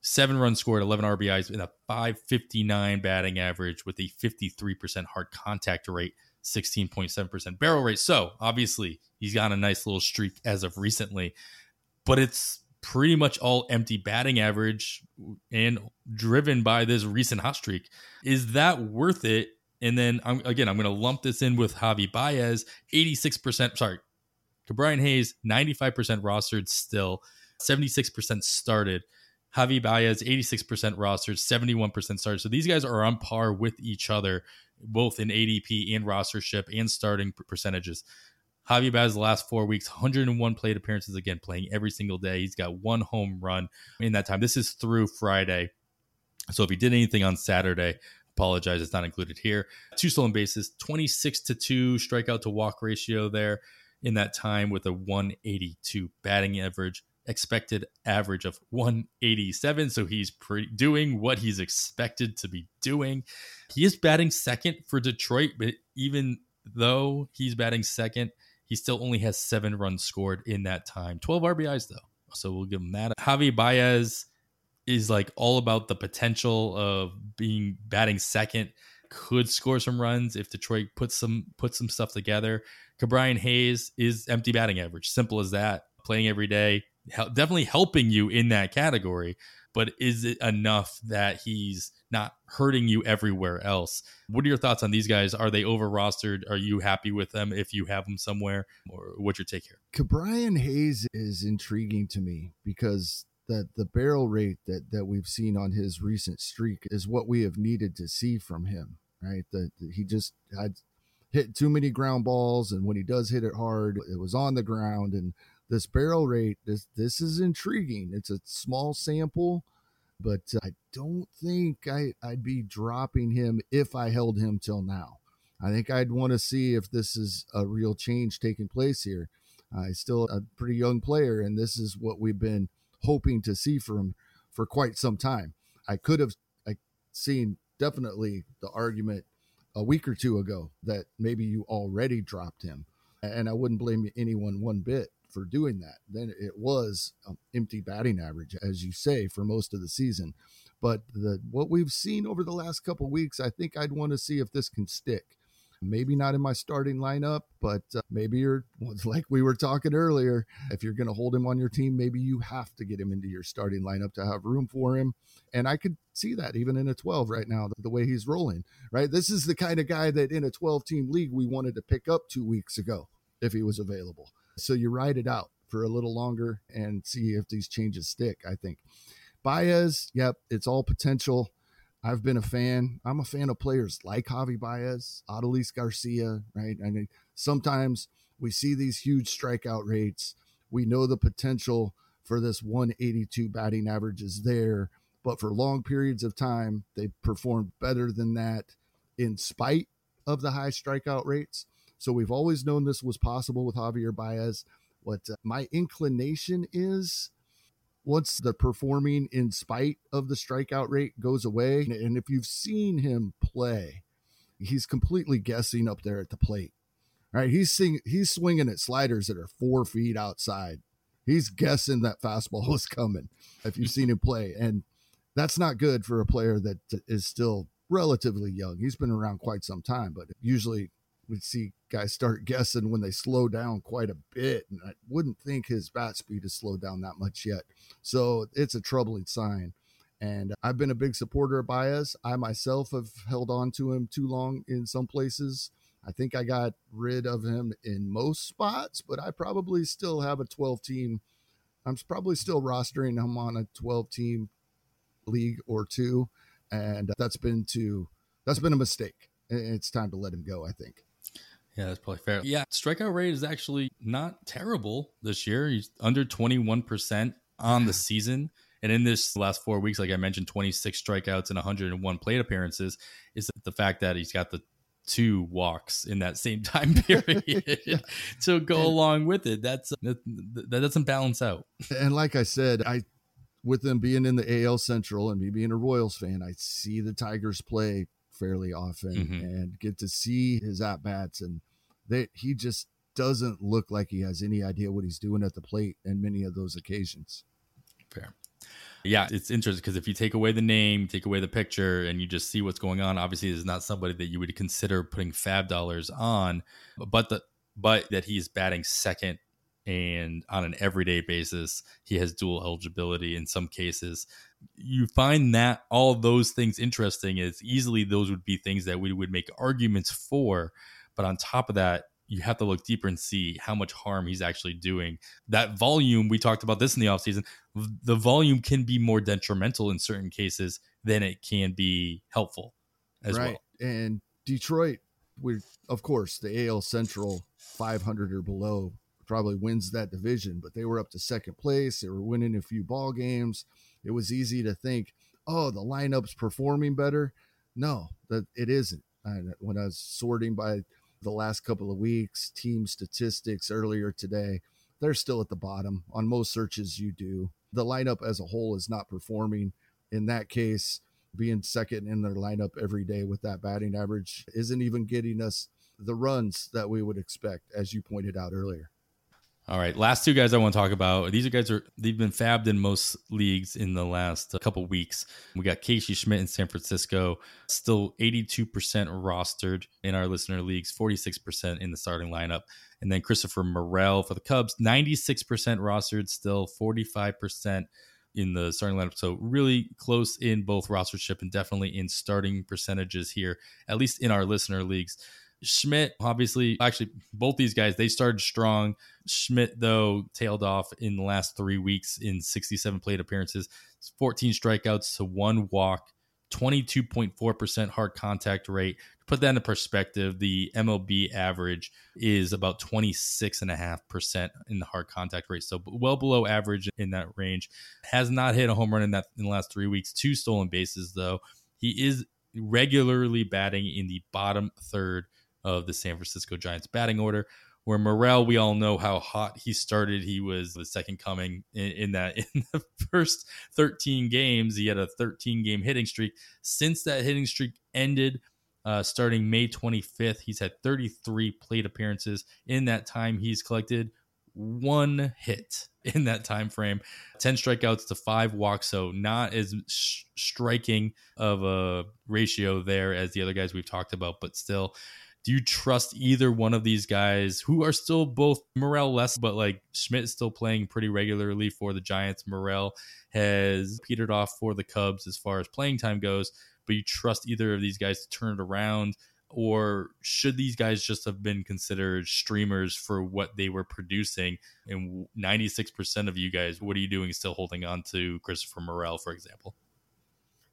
Seven runs scored, 11 RBIs, and a 559 batting average with a 53% hard contact rate, 16.7% barrel rate. So obviously, he's got a nice little streak as of recently, but it's pretty much all empty batting average and driven by this recent hot streak. Is that worth it? And then I'm, again, I'm going to lump this in with Javi Baez, 86%. Sorry, to Brian Hayes, 95% rostered still, 76% started. Javi Baez, 86% rostered, 71% started. So these guys are on par with each other, both in ADP and rostership and starting percentages. Javi Baez the last four weeks, 101 plate appearances again, playing every single day. He's got one home run in that time. This is through Friday. So if he did anything on Saturday, apologize, it's not included here. Two stolen bases, 26 to 2 strikeout to walk ratio there in that time with a 182 batting average, expected average of 187. So he's pre- doing what he's expected to be doing. He is batting second for Detroit, but even though he's batting second, he still only has seven runs scored in that time. 12 RBIs, though. So we'll give him that. Javi Baez is like all about the potential of being batting second. Could score some runs if Detroit puts some put some stuff together. Ke'Bryan Hayes is empty batting average. Simple as that. Playing every day, definitely helping you in that category. But is it enough that he's not hurting you everywhere else. What are your thoughts on these guys? Are they over rostered? Are you happy with them if you have them somewhere? Or what's your take here? Ke'Bryan Hayes is intriguing to me because that the barrel rate that that we've seen on his recent streak is what we have needed to see from him, right? That he just had hit too many ground balls and when he does hit it hard, it was on the ground and this barrel rate this this is intriguing. It's a small sample but I don't think I, I'd be dropping him if I held him till now. I think I'd want to see if this is a real change taking place here. Uh, he's still a pretty young player, and this is what we've been hoping to see from for quite some time. I could have I seen definitely the argument a week or two ago that maybe you already dropped him, and I wouldn't blame anyone one bit for doing that. Then it was um, empty batting average, as you say, for most of the season. But the what we've seen over the last couple weeks, I think I'd want to see if this can stick. Maybe not in my starting lineup, but uh, maybe you're like we were talking earlier. If you're going to hold him on your team, maybe you have to get him into your starting lineup to have room for him. And I could see that even in a 12 right now, the way he's rolling, right? This is the kind of guy that in a 12 team league we wanted to pick up two weeks ago if he was available. So you ride it out for a little longer and see if these changes stick, I think. Baez, yep, it's all potential. I've been a fan. I'm a fan of players like Javi Baez, Adolis Garcia, right? I mean, sometimes we see these huge strikeout rates. We know the potential for this 182 batting average is there, but for long periods of time, they performed better than that in spite of the high strikeout rates. So we've always known this was possible with Javier Baez. What uh, my inclination is once the performing in spite of the strikeout rate goes away, and if you've seen him play, he's completely guessing up there at the plate. Right, he's seeing, he's swinging at sliders that are four feet outside. He's guessing that fastball is coming. If you've seen him play, and that's not good for a player that is still relatively young. He's been around quite some time, but usually we see guys start guessing when they slow down quite a bit. And I wouldn't think his bat speed has slowed down that much yet. So it's a troubling sign. And I've been a big supporter of Baez. I myself have held on to him too long in some places. I think I got rid of him in most spots, but I probably still have a 12 team. I'm probably still rostering him on a 12 team league or two. And that's been to that's been a mistake. It's time to let him go, I think. Yeah, that's probably fair. Yeah, strikeout rate is actually not terrible this year. He's under 21% on the season. And in this last four weeks, like I mentioned, 26 strikeouts and 101 plate appearances is the fact that he's got the two walks in that same time period yeah. to go and, along with it. That's that, that doesn't balance out. And like I said, I with them being in the AL Central and me being a Royals fan, I see the Tigers play fairly often mm-hmm. and get to see his at bats and they he just doesn't look like he has any idea what he's doing at the plate in many of those occasions. Fair. Yeah, it's interesting because if you take away the name, take away the picture, and you just see what's going on, obviously, there's not somebody that you would consider putting FAAB dollars on, but the but that he's batting second and on an everyday basis, he has dual eligibility in some cases. You find that all those things interesting is easily those would be things that we would make arguments for. But on top of that, you have to look deeper and see how much harm he's actually doing. That volume, we talked about this in the offseason, the volume can be more detrimental in certain cases than it can be helpful as right. well. And Detroit, we of course the AL Central 500 or below probably wins that division, but they were up to second place. They were winning a few ball games. It was easy to think, oh, the lineup's performing better. No, that it isn't. When I was sorting by the last couple of weeks, team statistics earlier today, they're still at the bottom on most searches you do. The lineup as a whole is not performing. In that case, being second in their lineup every day with that batting average isn't even getting us the runs that we would expect, as you pointed out earlier. All right, last two guys I want to talk about. These are guys are they've been FAABed in most leagues in the last couple weeks. We got Casey Schmitt in San Francisco, still 82% rostered in our listener leagues, 46% in the starting lineup. And then Christopher Morel for the Cubs, 96% rostered, still 45% in the starting lineup. So really close in both rostership and definitely in starting percentages here, at least in our listener leagues. Schmitt, obviously, actually, both these guys, they started strong. Schmitt, though, tailed off in the last three weeks in 67 plate appearances, 14 strikeouts to one walk, 22.4% hard contact rate. To put that into perspective, the MLB average is about 26.5% in the hard contact rate. So well below average in that range. Has not hit a home run in that in the last three weeks. Two stolen bases, though. He is regularly batting in the bottom third of the San Francisco Giants batting order. Where Morel, we all know how hot he started. He was the second coming in, in that in the first 13 games. He had a 13 game hitting streak. Since that hitting streak ended, uh, starting May 25th, he's had 33 plate appearances. In that time, he's collected one hit in that time frame 10 strikeouts to five walks so not as sh- striking of a ratio there as the other guys we've talked about but still do you trust either one of these guys who are still both Morel less, but like Schmitt is still playing pretty regularly for the Giants? Morel has petered off for the Cubs as far as playing time goes, but you trust either of these guys to turn it around? Or should these guys just have been considered streamers for what they were producing? And 96% of you guys, what are you doing still holding on to Christopher Morel, for example?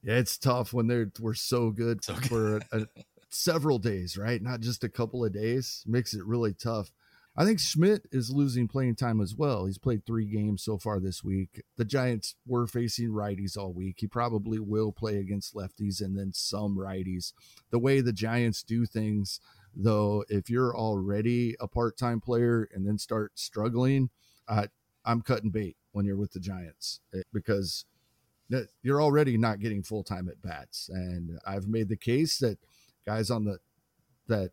Yeah, it's tough when they're we're so good, so good. for a, several days, right? Not just a couple of days. Makes it really tough. I think Schmitt is losing playing time as well. He's played three games so far this week. The Giants were facing righties all week. He probably will play against lefties and then some righties. The way the Giants do things, though, if you're already a part time player and then start struggling, uh, I'm cutting bait. when you're with the Giants eh, because you're already not getting full time at bats. And I've made the case that guys on the that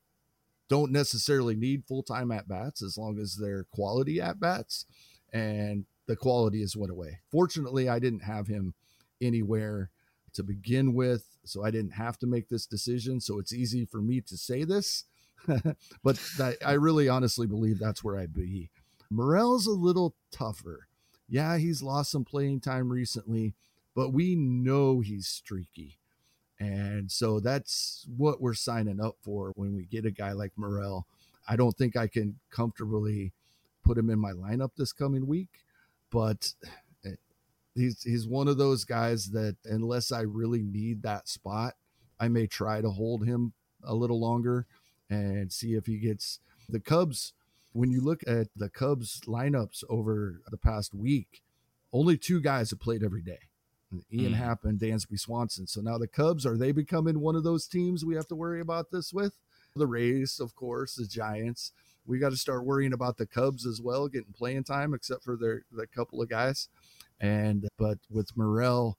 don't necessarily need full time at bats as long as they're quality at bats. And the quality is went away. Fortunately, I didn't have him anywhere to begin with, so I didn't have to make this decision. So it's easy for me to say this, but I, I really honestly believe that's where I'd be. Morel's a little tougher. Yeah, he's lost some playing time recently, but we know he's streaky. And so that's what we're signing up for when we get a guy like Morel. I don't think I can comfortably put him in my lineup this coming week, but eh, he's he's one of those guys that unless I really need that spot, I may try to hold him a little longer and see if he gets the Cubs. When you look at the Cubs lineups over the past week, only two guys have played every day. Ian mm. Happ and Dansby Swanson. So now the Cubs, are they becoming one of those teams we have to worry about this with? The Rays, of course, the Giants. We got to start worrying about the Cubs as well, getting playing time, except for their the couple of guys. And but with Morel,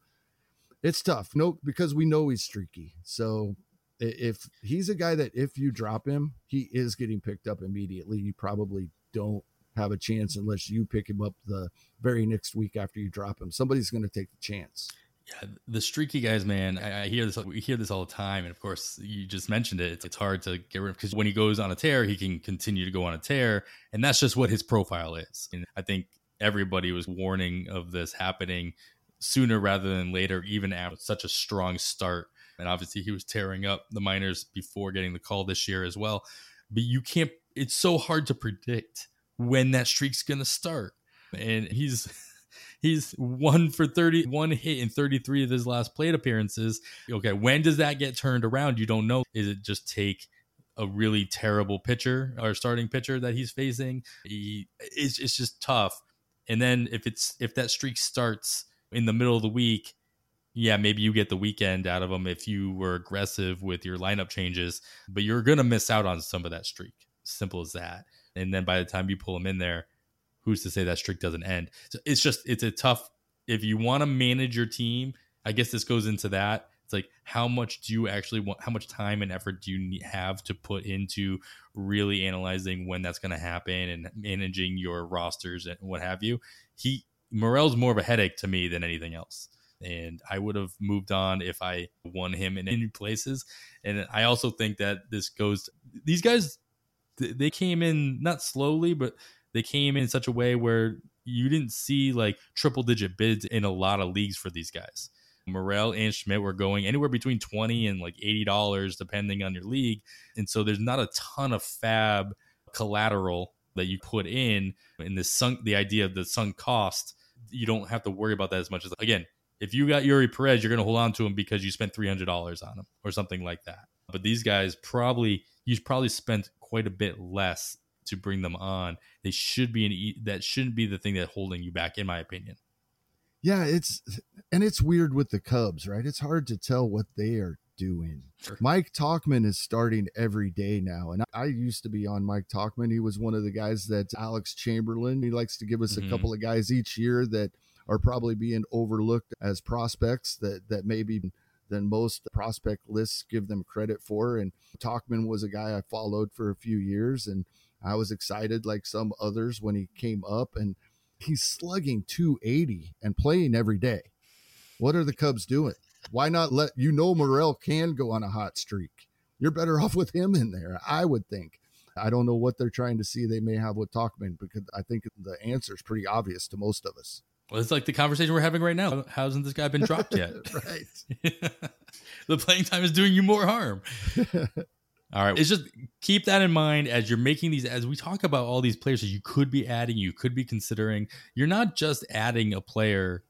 it's tough. No, because we know he's streaky. So if he's a guy that if you drop him, he is getting picked up immediately. You probably don't have a chance unless you pick him up the very next week after you drop him. Somebody's going to take the chance. Yeah, the streaky guys, man. I, I, hear this. We hear this all the time, and of course, you just mentioned it. It's, it's hard to get rid of because when he goes on a tear, he can continue to go on a tear, and that's just what his profile is. And I think everybody was warning of this happening sooner rather than later, even after such a strong start. And obviously, he was tearing up the minors before getting the call this year as well. But you can't. It's so hard to predict when that streak's gonna start. And he's he's one for 30 one hit in 33 of his last plate appearances. Okay when does that get turned around? You don't know. Is it just take a really terrible pitcher or starting pitcher that he's facing? He, it's, it's just tough. And then if it's if that streak starts in the middle of the week yeah maybe you get the weekend out of him if you were aggressive with your lineup changes but you're gonna miss out on some of that streak. Simple as that and then by the time you pull him in there, who's to say that streak doesn't end? So it's just it's a tough. If you want to manage your team, I guess this goes into that. It's like how much do you actually want? How much time and effort do you have to put into really analyzing when that's going to happen and managing your rosters and what have you? He Morel's more of a headache to me than anything else and I would have moved on if I won him in any places. And I also think that this goes these guys they came in not slowly, but they came in such a way where you didn't see like triple digit bids in a lot of leagues for these guys. Morel and Schmitt were going anywhere between 20 and like $80 depending on your league. And so there's not a ton of FAAB collateral that you put in in the sunk the idea of the sunk cost. You don't have to worry about that as much as again, if you got Eury Perez, you're going to hold on to him because you spent $300 on him or something like that. But these guys probably you probably spent quite a bit less to bring them on. They should be an that shouldn't be the thing that holding you back, in my opinion. Yeah, it's and it's weird with the Cubs, right? It's hard to tell what they are doing. Sure. Mike Tauchman is starting every day now, and I used to be on Mike Tauchman. He was one of the guys that Alex Chamberlain. He likes to give us mm-hmm. a couple of guys each year that are probably being overlooked as prospects that that maybe than most prospect lists give them credit for. And Tauchman was a guy I followed for a few years, and I was excited like some others when he came up. And he's slugging 280 and playing every day. What are the Cubs doing? Why not let you know Morel can go on a hot streak? You're better off with him in there, I would think. I don't know what they're trying to see they may have with Tauchman because I think the answer is pretty obvious to most of us. Well, it's like the conversation we're having right now. How hasn't this guy been dropped yet? right. the playing time is doing you more harm. all right. It's just keep that in mind as you're making these, as we talk about all these players that you could be adding, you could be considering. You're not just adding a player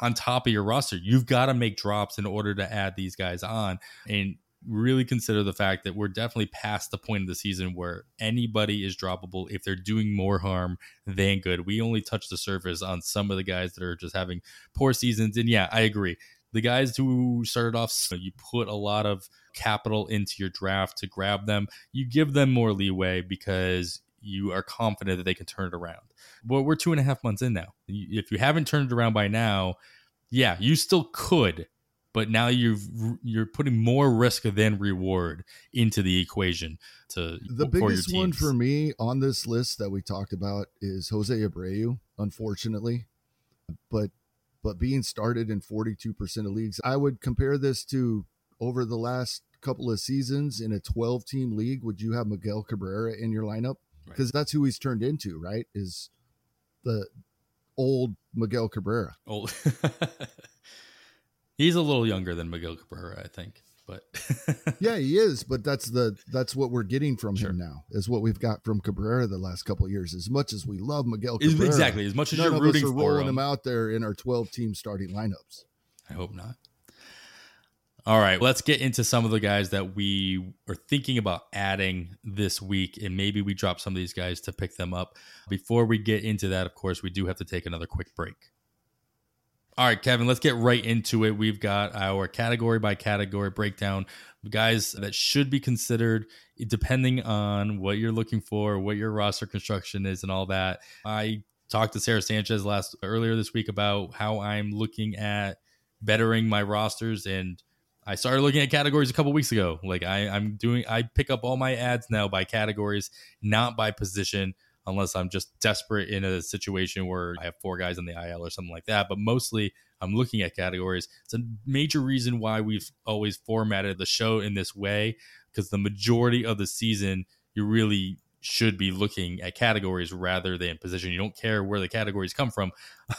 on top of your roster. You've got to make drops in order to add these guys on. And really consider the fact that we're definitely past the point of the season where anybody is droppable if they're doing more harm than good. We only touch the surface on some of the guys that are just having poor seasons. And yeah, I agree. The guys who started off, you put a lot of capital into your draft to grab them. You give them more leeway because you are confident that they can turn it around. But we're two and a half months in now. If you haven't turned it around by now, yeah, you still could, but now you've you're putting more risk than reward into the equation. To the biggest one for me on this list that we talked about is Jose Abreu. Unfortunately, but but being started in 42% of leagues, I would compare this to over the last couple of seasons in a 12 team league. Would you have Miguel Cabrera in your lineup? Because right. that's who he's turned into, right? Is the old Miguel Cabrera. Old. he's a little younger than Miguel Cabrera, I think but yeah, he is. But that's the that's what we're getting from sure. him now. Is what we've got from Cabrera the last couple years. As much as we love Miguel Cabrera, exactly. As much as you're rooting for rolling him. him out there in our 12 team starting lineups. I hope not. All right, let's get into some of the guys that we are thinking about adding this week, and maybe we drop some of these guys to pick them up. Before we get into that, of course, we do have to take another quick break. All right, Kevin, let's get right into it. We've got our category by category breakdown, guys that should be considered depending on what you're looking for, what your roster construction is, and all that. I talked to Sarah Sanchez last earlier this week about how I'm looking at bettering my rosters and I started looking at categories a couple weeks ago. Like I, I'm doing, I pick up all my ads now by categories, not by position unless I'm just desperate in a situation where I have four guys on the IL or something like that. But mostly I'm looking at categories. It's a major reason why we've always formatted the show in this way because the majority of the season, you really should be looking at categories rather than position. You don't care where the categories come from,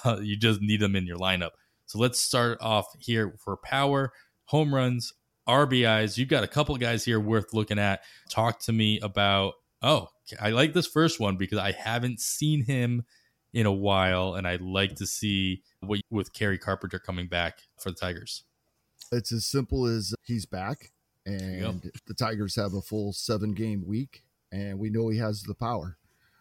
you just need them in your lineup. So let's start off here for power, home runs, RBIs. You've got a couple guys here worth looking at. Talk to me about oh, I like this first one because I haven't seen him in a while, and I'd like to see what with Kerry Carpenter coming back for the Tigers. It's as simple as he's back, and the Tigers have a full seven game week, and we know he has the power.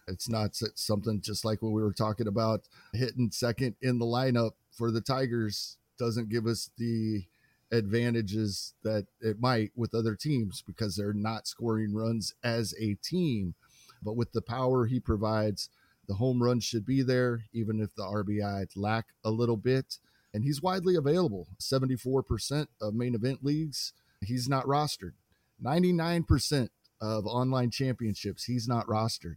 It's not something just like what we were talking about hitting second in the lineup for the Tigers doesn't give us the advantages that it might with other teams because they're not scoring runs as a team. But with the power he provides, the home run should be there, even if the RBI lack a little bit. And he's widely available 74% of main event leagues, he's not rostered. 99% of online championships, he's not rostered.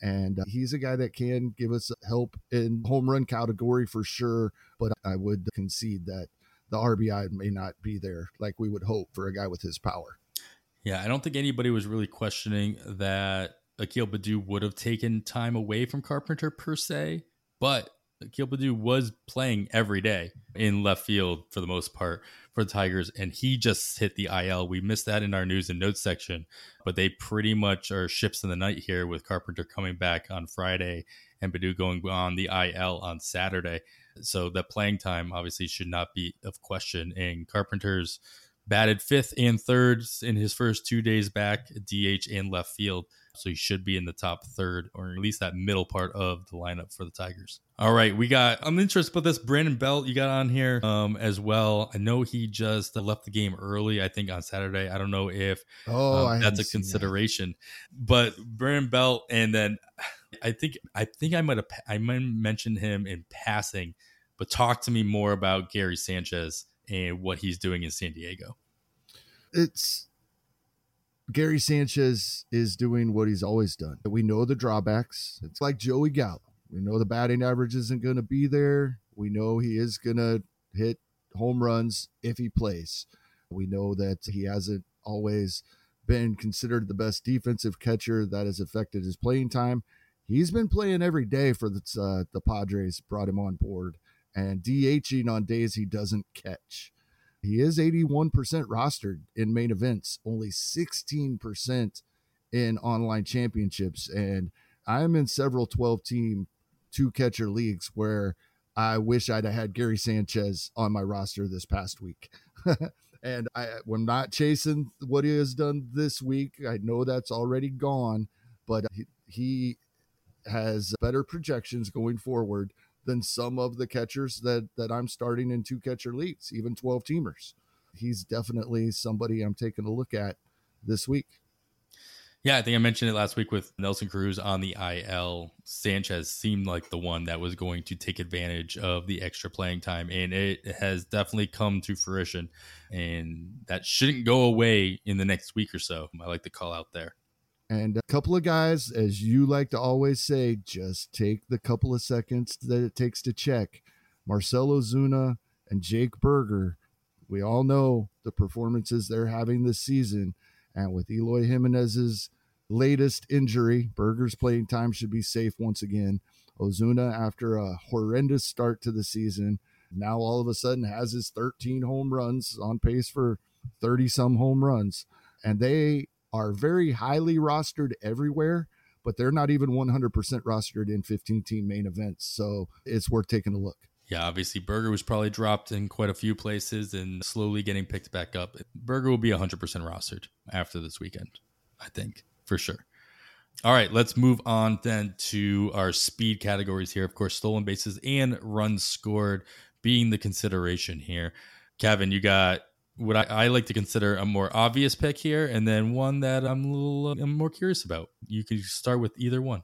And uh, he's a guy that can give us help in home run category for sure. But I would concede that the RBI may not be there like we would hope for a guy with his power. Yeah, I don't think anybody was really questioning that Akil Baddoo would have taken time away from Carpenter per se, but Akil Baddoo was playing every day in left field for the most part for the Tigers, and he just hit the IL. We missed that in our news and notes section, but they pretty much are ships in the night here with Carpenter coming back on Friday and Baddoo going on the IL on Saturday. So that playing time obviously should not be of question. And Carpenter's batted fifth and third in his first two days back, DH and left field. So he should be in the top third or at least that middle part of the lineup for the Tigers. All right, we got. I'm interested about this Brandon Belt you got on here um, as well. I know he just left the game early. I think on Saturday. I don't know if oh um, that's a consideration, that. but Brandon Belt and then I think I think I might have I might mention him in passing but talk to me more about Gary Sanchez and what he's doing in San Diego. It's Gary Sanchez is doing what he's always done. We know the drawbacks. It's like Joey Gallo. We know the batting average isn't going to be there. We know he is going to hit home runs if he plays. We know that he hasn't always been considered the best defensive catcher that has affected his playing time. He's been playing every day for the, uh, the Padres, brought him on board and DHing on days he doesn't catch. He is 81% rostered in main events, only 16% in online championships. And I'm in several 12 team two catcher leagues where I wish I'd have had Gary Sanchez on my roster this past week. and I, am not chasing what he has done this week. I know that's already gone, but he, he has better projections going forward than some of the catchers that that I'm starting in two catcher leagues, even 12 teamers. He's definitely somebody I'm taking a look at this week. Yeah, I think I mentioned it last week with Nelson Cruz on the IL. Sanchez seemed like the one that was going to take advantage of the extra playing time, and it has definitely come to fruition. And that shouldn't go away in the next week or so. I like the call out there. And a couple of guys, as you like to always say, just take the couple of seconds that it takes to check. Marcell Ozuna and Jake Burger. we all know the performances they're having this season. And with Eloy Jimenez's latest injury, Burger's playing time should be safe once again. Ozuna, after a horrendous start to the season, now all of a sudden has his 13 home runs on pace for 30 some home runs. And they are very highly rostered everywhere, but they're not even 100% rostered in 15 team main events. So it's worth taking a look. Yeah, obviously Burger was probably dropped in quite a few places and slowly getting picked back up. Burger will be 100% rostered after this weekend, I think, for sure. All right, let's move on then to our speed categories here. Of course, stolen bases and runs scored being the consideration here. Kevin, you got what I, I, like to consider a more obvious pick here, and then one that I'm a little I'm more curious about. You can start with either one.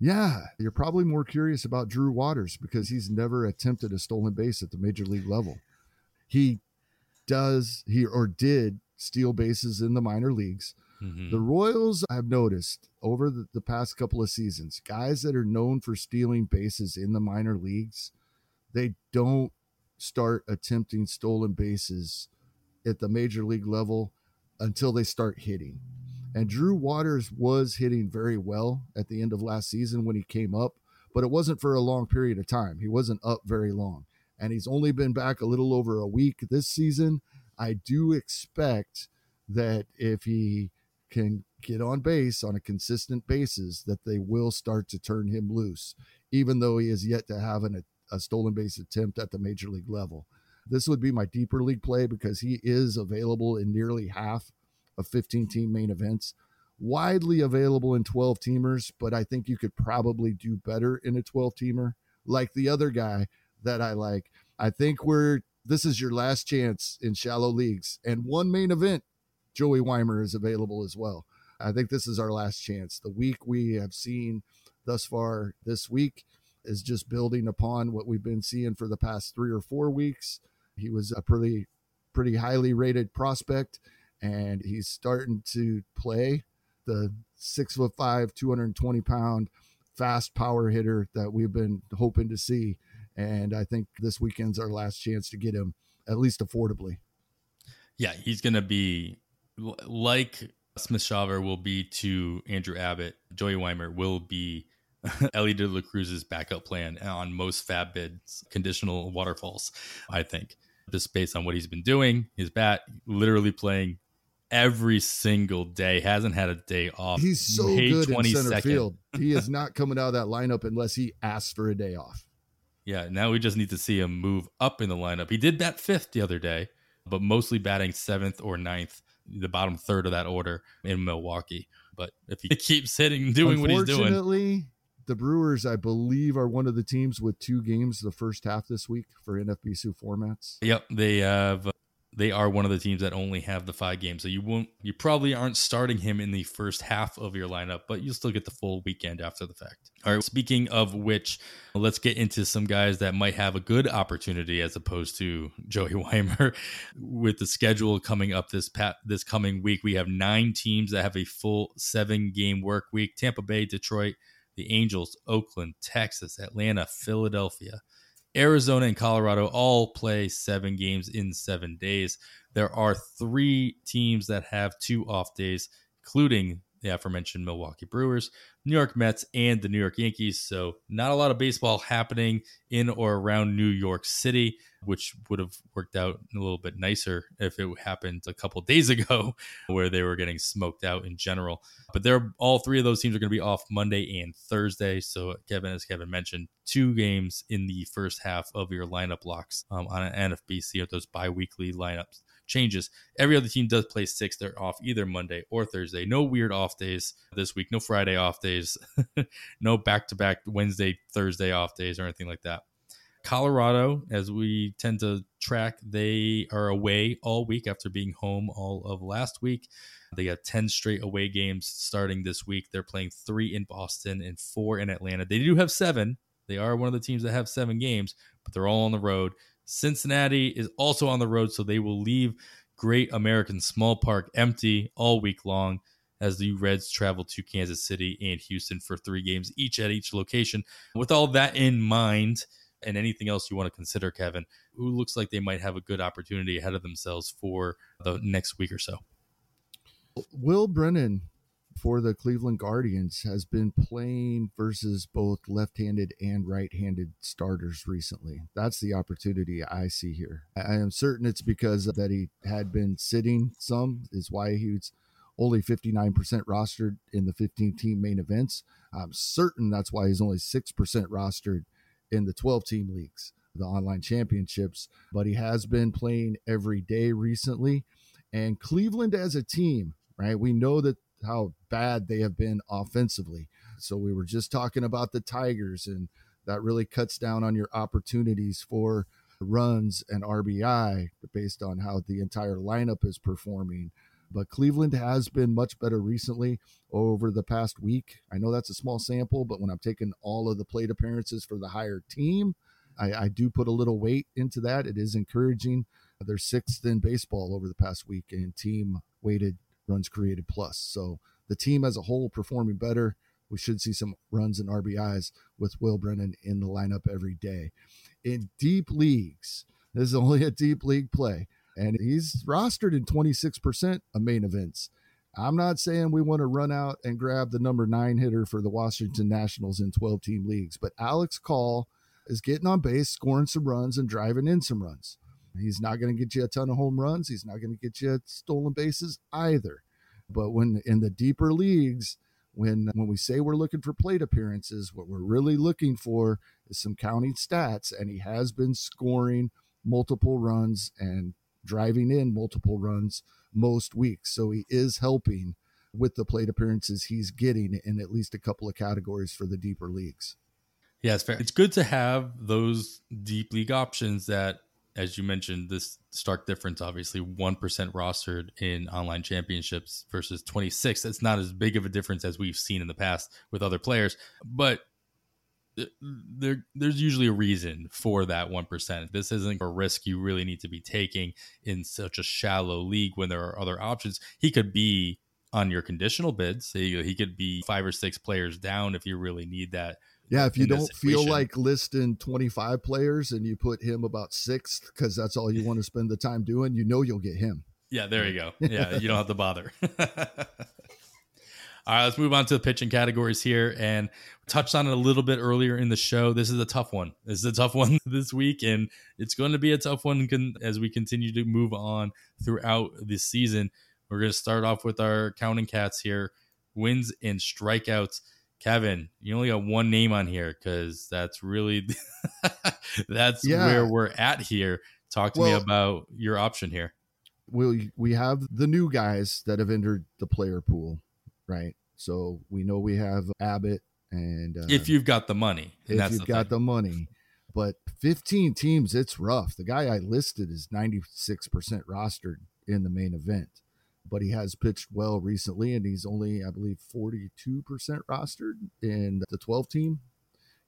Yeah, you're probably more curious about Drew Waters because he's never attempted a stolen base at the major league level. He does he or did steal bases in the minor leagues. Mm-hmm. The Royals, I've noticed over the, the past couple of seasons, guys that are known for stealing bases in the minor leagues, they don't start attempting stolen bases at the major league level until they start hitting. And Drew Waters was hitting very well at the end of last season when he came up, but it wasn't for a long period of time. He wasn't up very long. And he's only been back a little over a week this season. I do expect that if he can get on base on a consistent basis, that they will start to turn him loose, even though he has yet to have an, a stolen base attempt at the major league level. This would be my deeper league play because he is available in nearly half of 15 team main events. Widely available in 12 teamers, but I think you could probably do better in a 12 teamer. Like the other guy that I like. I think we're this is your last chance in shallow leagues. And one main event, Joey Wiemer is available as well. I think this is our last chance. The week we have seen thus far this week is just building upon what we've been seeing for the past three or four weeks. He was a pretty, pretty highly rated prospect and he's starting to play the six foot five, 220 pound fast power hitter that we've been hoping to see. And I think this weekend's our last chance to get him at least affordably. Yeah, he's going to be like Smith Shawver will be to Andrew Abbott. Joey Wiemer will be Elly De La Cruz's backup plan on most FAAB bids, conditional waterfalls, I think. Just based on what he's been doing, his bat literally playing every single day. Hasn't had a day off. He's so May good in center field. he is not coming out of that lineup unless he asks for a day off. Yeah, now we just need to see him move up in the lineup. He did bat fifth the other day, but mostly batting seventh or ninth, the bottom third of that order in Milwaukee. But if he keeps hitting, doing what he's doing. The Brewers, I believe, are one of the teams with two games the first half this week for NFBC formats. Yep, they have they are one of the teams that only have the five games. So you won't, you probably aren't starting him in the first half of your lineup, but you'll still get the full weekend after the fact. All right. Speaking of which, let's get into some guys that might have a good opportunity as opposed to Joey Wiemer. With the schedule coming up this pat this coming week, we have nine teams that have a full seven game work week: Tampa Bay, Detroit, the Angels, Oakland, Texas, Atlanta, Philadelphia. Arizona and Colorado all play seven games in seven days. There are three teams that have two off days, including the aforementioned Milwaukee Brewers, New York Mets, and the New York Yankees. So, not a lot of baseball happening in or around New York City, which would have worked out a little bit nicer if it happened a couple days ago, where they were getting smoked out in general. But they're all three of those teams are going to be off Monday and Thursday. So, Kevin, as Kevin mentioned, two games in the first half of your lineup locks um, on an NFBC of those bi weekly lineups changes. Every other team does play six. They're off either Monday or Thursday. No weird off days this week. No Friday off days. no back to back Wednesday, Thursday off days or anything like that. Colorado, as we tend to track, they are away all week after being home all of last week. They got 10 straight away games starting this week. They're playing three in Boston and four in Atlanta. They do have seven. They are one of the teams that have seven games, but they're all on the road. Cincinnati is also on the road, so they will leave Great American Small Park empty all week long as the Reds travel to Kansas City and Houston for three games each at each location. With all that in mind, and anything else you want to consider, Kevin, who looks like they might have a good opportunity ahead of themselves for the next week or so? Will Brennan for the Cleveland Guardians has been playing versus both left-handed and right-handed starters recently. That's the opportunity I see here. I am certain it's because that he had been sitting some is why he's only 59% rostered in the 15 team main events. I'm certain that's why he's only 6% rostered in the 12 team leagues, the online championships, but he has been playing every day recently. And Cleveland as a team, right? We know that how bad they have been offensively. So we were just talking about the Tigers, and that really cuts down on your opportunities for runs and RBI based on how the entire lineup is performing. But Cleveland has been much better recently over the past week. I know that's a small sample, but when I'm taking all of the plate appearances for the higher team, I, I do put a little weight into that. It is encouraging. They're sixth in baseball over the past week in team weighted runs created plus. So the team as a whole performing better. We should see some runs and RBIs with Will Brennan in the lineup every day. In deep leagues, this is only a deep league play and he's rostered in 26% of main events. I'm not saying we want to run out and grab the number nine hitter for the Washington Nationals in 12 team leagues, but Alex Call is getting on base, scoring some runs, and driving in some runs. He's not going to get you a ton of home runs. He's not going to get you stolen bases either. But when in the deeper leagues, when when we say we're looking for plate appearances, what we're really looking for is some counting stats, and he has been scoring multiple runs and driving in multiple runs most weeks. So he is helping with the plate appearances he's getting in at least a couple of categories for the deeper leagues. Yeah, it's fair. It's good to have those deep league options that, as you mentioned, this stark difference, obviously 1% rostered in online championships versus 26. It's not as big of a difference as we've seen in the past with other players, but there there's usually a reason for that 1%. This isn't a risk you really need to be taking in such a shallow league when there are other options. He could be on your conditional bids. He, he could be five or six players down if you really need that. Yeah, if you don't feel like listing 25 players and you put him about sixth because that's all you want to spend the time doing, you know you'll get him. Yeah, there you go. Yeah, you don't have to bother. All right, let's move on to the pitching categories here and touched on it a little bit earlier in the show. This is a tough one. This is a tough one this week, and it's going to be a tough one as we continue to move on throughout this season. We're going to start off with our counting cats here wins and strikeouts. Kevin, you only got one name on here because that's really that's yeah. where we're at here. Talk to well, me about your option here. We we have the new guys that have entered the player pool, right? So we know we have Abbott and uh, if you've got the money, if you've the got thing. the money, but 15 teams, it's rough. The guy I listed is 96% rostered in the main event, but he has pitched well recently, and he's only, I believe, 42% rostered in the 12 team.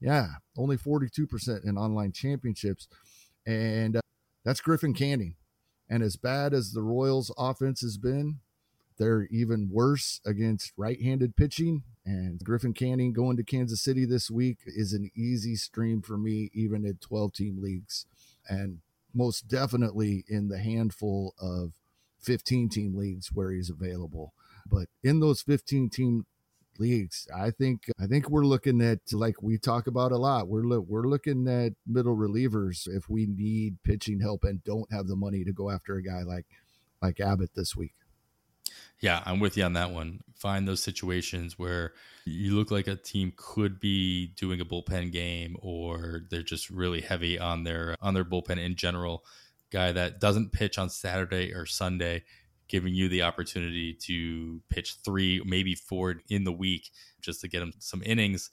Yeah, only 42% in online championships, and uh, that's Griffin Canning. And as bad as the Royals' offense has been, they're even worse against right-handed pitching. And Griffin Canning going to Kansas City this week is an easy stream for me, even in 12-team leagues, and most definitely in the handful of 15-team leagues where he's available. But in those 15-team leagues. I think I think we're looking at like we talk about a lot. We're lo- we're looking at middle relievers if we need pitching help and don't have the money to go after a guy like like Abbott this week. Yeah, I'm with you on that one. Find those situations where you look like a team could be doing a bullpen game or they're just really heavy on their on their bullpen in general. Guy that doesn't pitch on Saturday or Sunday, giving you the opportunity to pitch three, maybe four in the week just to get him some innings.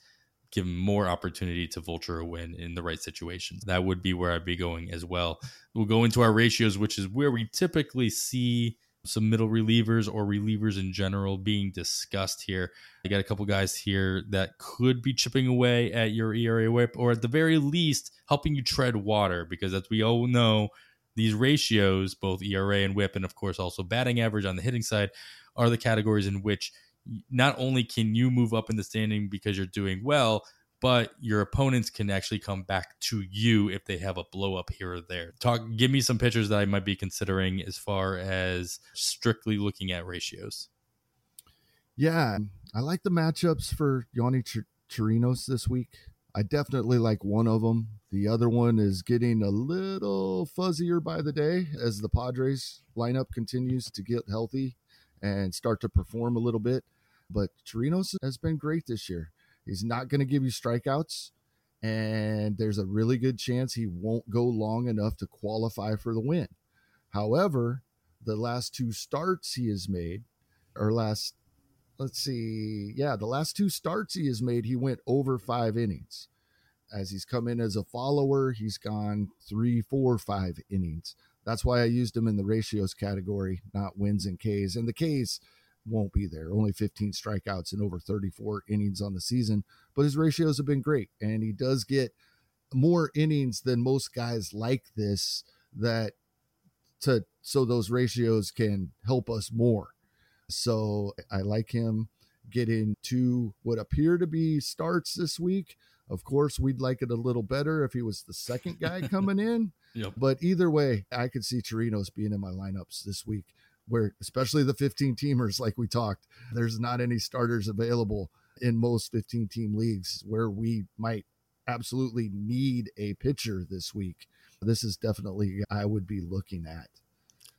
give him more opportunity to vulture a win in the right situations. That would be where I'd be going as well. We'll go into our ratios, which is where we typically see some middle relievers or relievers in general being discussed here. I got a couple guys here that could be chipping away at your ERA whip, or at the very least, helping you tread water. Because as we all know, these ratios, both ERA and whip, and of course also batting average on the hitting side, are the categories in which not only can you move up in the standing because you're doing well, but your opponents can actually come back to you if they have a blow up here or there. Talk, give me some pitchers that I might be considering as far as strictly looking at ratios. Yeah, I like the matchups for Yonny Ch- Chirinos this week. I definitely like one of them. The other one is getting a little fuzzier by the day as the Padres lineup continues to get healthy and start to perform a little bit. But Chirinos has been great this year. He's not going to give you strikeouts, and there's a really good chance he won't go long enough to qualify for the win. However, the last two starts he has made, or last, let's see, yeah, the last two starts he has made, he went over five innings. As he's come in as a follower, he's gone three, four, five innings. That's why I used him in the ratios category, not wins and Ks. And the Ks, won't be there. Only 15 strikeouts and over 34 innings on the season, but his ratios have been great. And he does get more innings than most guys like this that to so those ratios can help us more. So I like him getting to what appear to be starts this week. Of course, we'd like it a little better if he was the second guy coming in. Yep. But either way, I could see Chirinos being in my lineups this week where especially the 15 teamers like we talked there's not any starters available in most 15 team leagues where we might absolutely need a pitcher this week this is definitely i would be looking at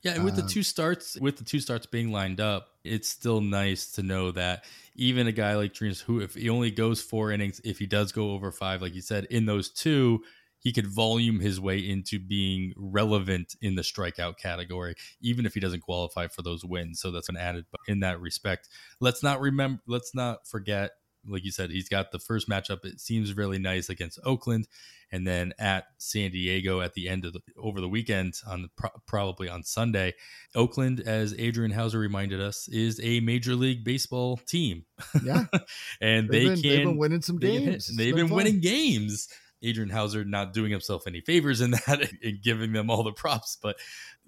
yeah, and with the um, two starts, with the two starts being lined up, it's still nice to know that even a guy like Dreams, who if he only goes four innings, if he does go over five, like you said, in those two, he could volume his way into being relevant in the strikeout category, even if he doesn't qualify for those wins. So that's an added in that respect. Let's not remember, let's not forget, like you said, he's got the first matchup. It seems really nice against Oakland, and then at San Diego at the end of the over the weekend on the, pro- probably on Sunday. Oakland, as Adrian Houser reminded us, is a Major League Baseball team. Yeah, and they've they been, can they've been winning some games. They, have been, been winning games. Adrian Houser not doing himself any favors in that and giving them all the props. But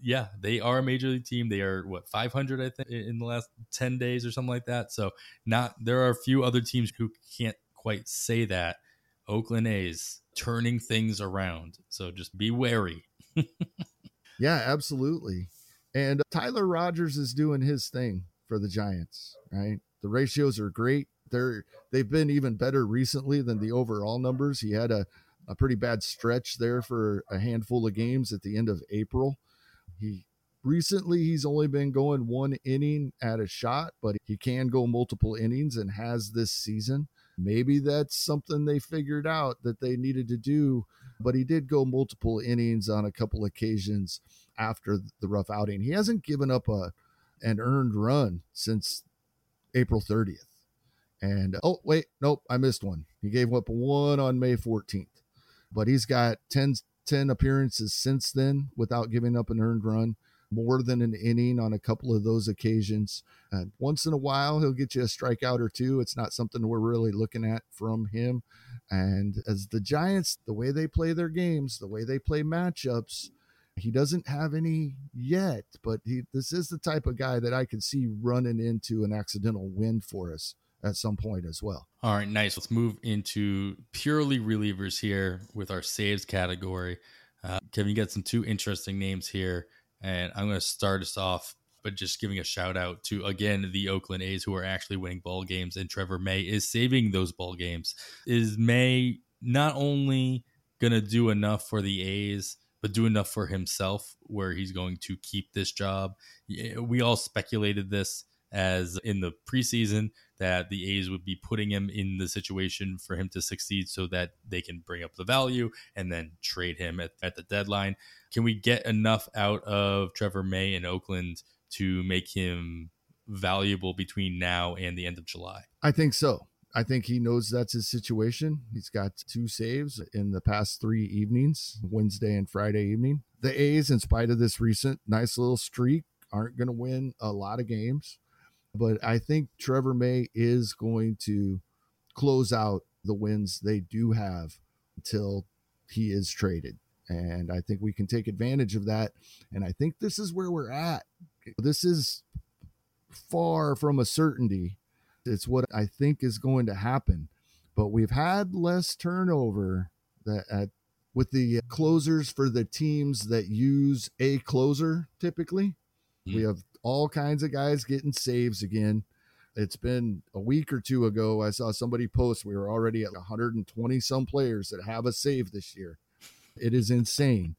yeah, they are a major league team. They are what 500, I think, in the last 10 days or something like that. So not there are a few other teams who can't quite say that. Oakland A's turning things around. So just be wary. yeah, absolutely. And Tyler Rogers is doing his thing for the Giants, right? The ratios are great. They're they've been even better recently than the overall numbers. He had a a pretty bad stretch there for a handful of games at the end of April. He recently he's only been going one inning at a shot, but he can go multiple innings and has this season. Maybe that's something they figured out that they needed to do, but he did go multiple innings on a couple occasions after the rough outing. He hasn't given up a an earned run since April 30th. And oh, wait, nope, I missed one. He gave up one on May 14th but he's got 10, 10 appearances since then without giving up an earned run more than an inning on a couple of those occasions. And once in a while, he'll get you a strikeout or two. It's not something we're really looking at from him. And as the Giants, the way they play their games, the way they play matchups, he doesn't have any yet, but he this is the type of guy that I could see running into an accidental win for us at some point as well. All right, nice. Let's move into purely relievers here with our saves category. Uh, Kevin, you got some two interesting names here, and I'm going to start us off but just giving a shout out to again the Oakland A's who are actually winning ball games, and Trevor May is saving those ball games. Is May not only going to do enough for the A's? But do enough for himself, where he's going to keep this job. We all speculated this as in the preseason that the A's would be putting him in the situation for him to succeed so that they can bring up the value and then trade him at, at the deadline. Can we get enough out of Trevor May in Oakland to make him valuable between now and the end of July? I think so. I think he knows that's his situation. He's got two saves in the past three evenings, Wednesday and Friday evening. The A's, in spite of this recent nice little streak, aren't going to win a lot of games. But I think Trevor May is going to close out the wins they do have until he is traded. And I think we can take advantage of that. And I think this is where we're at. This is far from a certainty. It's what I think is going to happen. But we've had less turnover that at, with the closers for the teams that use a closer typically. Mm. We have all kinds of guys getting saves again. It's been a week or two ago. I saw somebody post we were already at 120 some players that have a save this year. It is insane.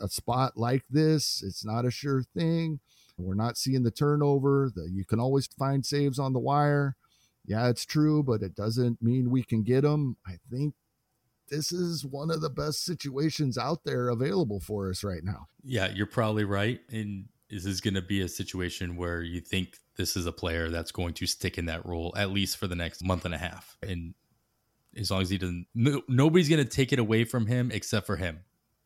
A spot like this, it's not a sure thing. We're not seeing the turnover. The, you can always find saves on the wire. Yeah, it's true, but it doesn't mean we can get them. I think this is one of the best situations out there available for us right now. Yeah, you're probably right. And is this going to be a situation where you think this is a player that's going to stick in that role at least for the next month and a half? And as long as he doesn't, no, nobody's going to take it away from him except for him.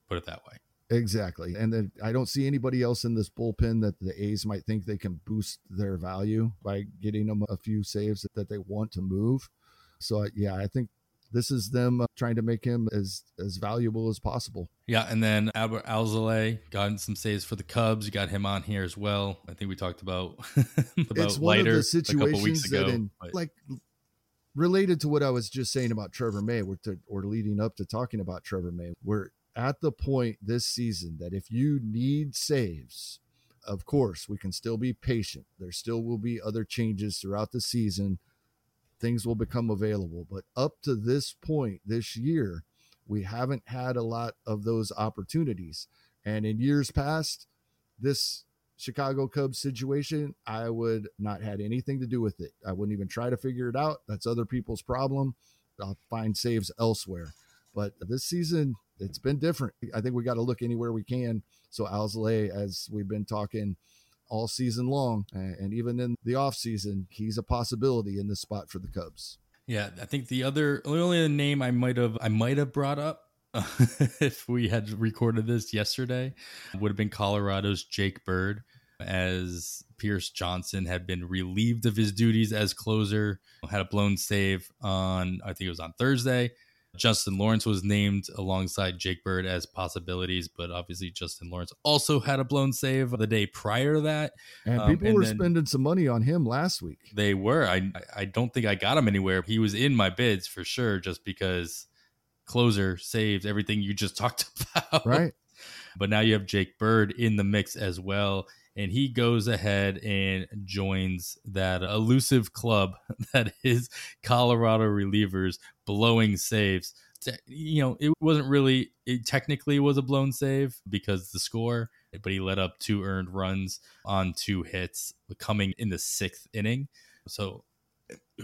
Put it that way. Exactly. And then I don't see anybody else in this bullpen that the A's might think they can boost their value by getting them a few saves that they want to move. So, yeah, I think this is them uh, trying to make him as as valuable as possible. Yeah, and then Adbert Alzolay got some saves for the Cubs. You got him on here as well. I think we talked about about it's one of the situations ago, that, in, like related to what I was just saying about Trevor May, or, to, or leading up to talking about Trevor May, we're at the point this season that if you need saves, of course we can still be patient. There still will be other changes throughout the season things will become available. But up to this point this year, we haven't had a lot of those opportunities. And in years past, this Chicago Cubs situation, I would not had anything to do with it. I wouldn't even try to figure it out. That's other people's problem. I'll find saves elsewhere. But this season, it's been different. I think we got to look anywhere we can. So Alzolay, as we've been talking all season long. And even in the offseason, he's a possibility in this spot for the Cubs. Yeah, I think the other only name I might have I might have brought up if we had recorded this yesterday would have been Colorado's Jake Bird as Pierce Johnson had been relieved of his duties as closer, had a blown save on I think it was on Thursday. Justin Lawrence was named alongside Jake Bird as possibilities, but obviously Justin Lawrence also had a blown save the day prior to that. And um, people and were spending some money on him last week. They were. I I don't think I got him anywhere. He was in my bids for sure, just because closer saved everything you just talked about. Right. But now you have Jake Bird in the mix as well and he goes ahead and joins that elusive club that is Colorado relievers blowing saves. You know, it wasn't really, it technically was a blown save because the score, but he let up two earned runs on two hits coming in the sixth inning. So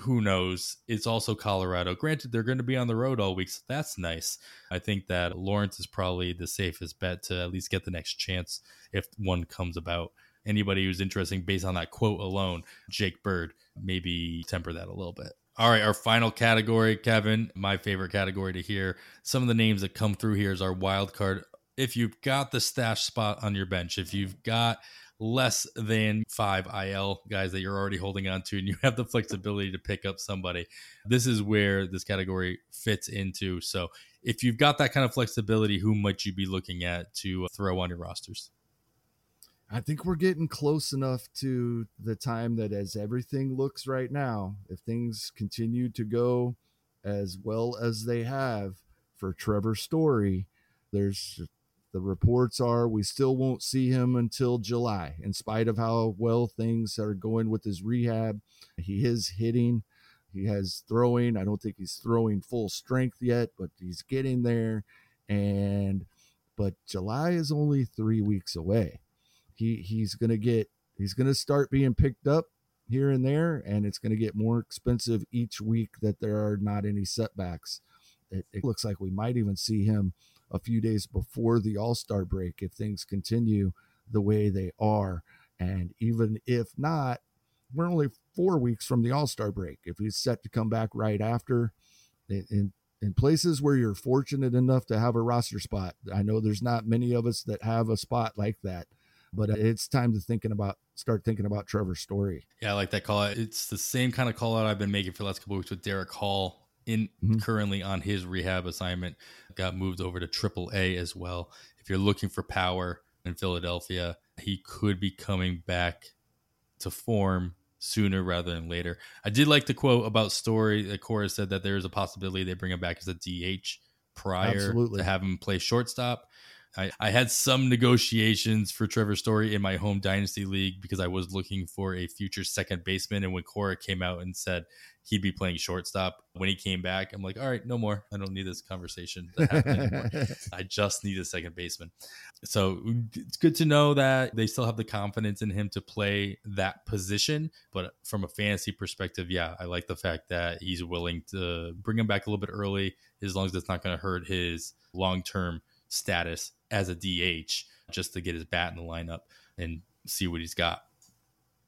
who knows? It's also Colorado. Granted, they're going to be on the road all week, so that's nice. I think that Lawrence is probably the safest bet to at least get the next chance if one comes about anybody who's interesting based on that quote alone, Jake Bird, maybe temper that a little bit. All right, our final category, Kevin, my favorite category to hear. Some of the names that come through here is our wild card. If you've got the stash spot on your bench, if you've got less than five IL guys that you're already holding on to, and you have the flexibility to pick up somebody, this is where this category fits into. So, if you've got that kind of flexibility, who might you be looking at to throw on your rosters? I think we're getting close enough to the time that as everything looks right now, if things continue to go as well as they have for Trevor Story, there's the reports are we still won't see him until July, in spite of how well things are going with his rehab. He is hitting, he has throwing. I don't think he's throwing full strength yet, but he's getting there. And but July is only three weeks away he he's going to get he's going to start being picked up here and there and it's going to get more expensive each week that there are not any setbacks it, it looks like we might even see him a few days before the all-star break if things continue the way they are and even if not we're only four weeks from the All Star break. If he's set to come back right after, in, in places where you're fortunate enough to have a roster spot, I know there's not many of us that have a spot like that, but it's time to thinking about start thinking about Trevor's Story. Yeah, I like that call out. It's the same kind of call out I've been making for the last couple weeks with Darick Hall in mm-hmm. currently on his rehab assignment. Got moved over to Triple A as well. If you're looking for power in Philadelphia, he could be coming back to form sooner rather than later. I did like the quote about Story that Cora said that there is a possibility they bring him back as a DH prior Absolutely. to have him play shortstop. I, I had some negotiations for Trevor Story in my home dynasty league because I was looking for a future second baseman. And when Cora came out and said he'd be playing shortstop, when he came back, I'm like, all right, no more. I don't need this conversation to happen anymore. I just need a second baseman. So it's good to know that they still have the confidence in him to play that position. But from a fantasy perspective, yeah, I like the fact that he's willing to bring him back a little bit early as long as it's not going to hurt his long term status as a DH just to get his bat in the lineup and see what he's got.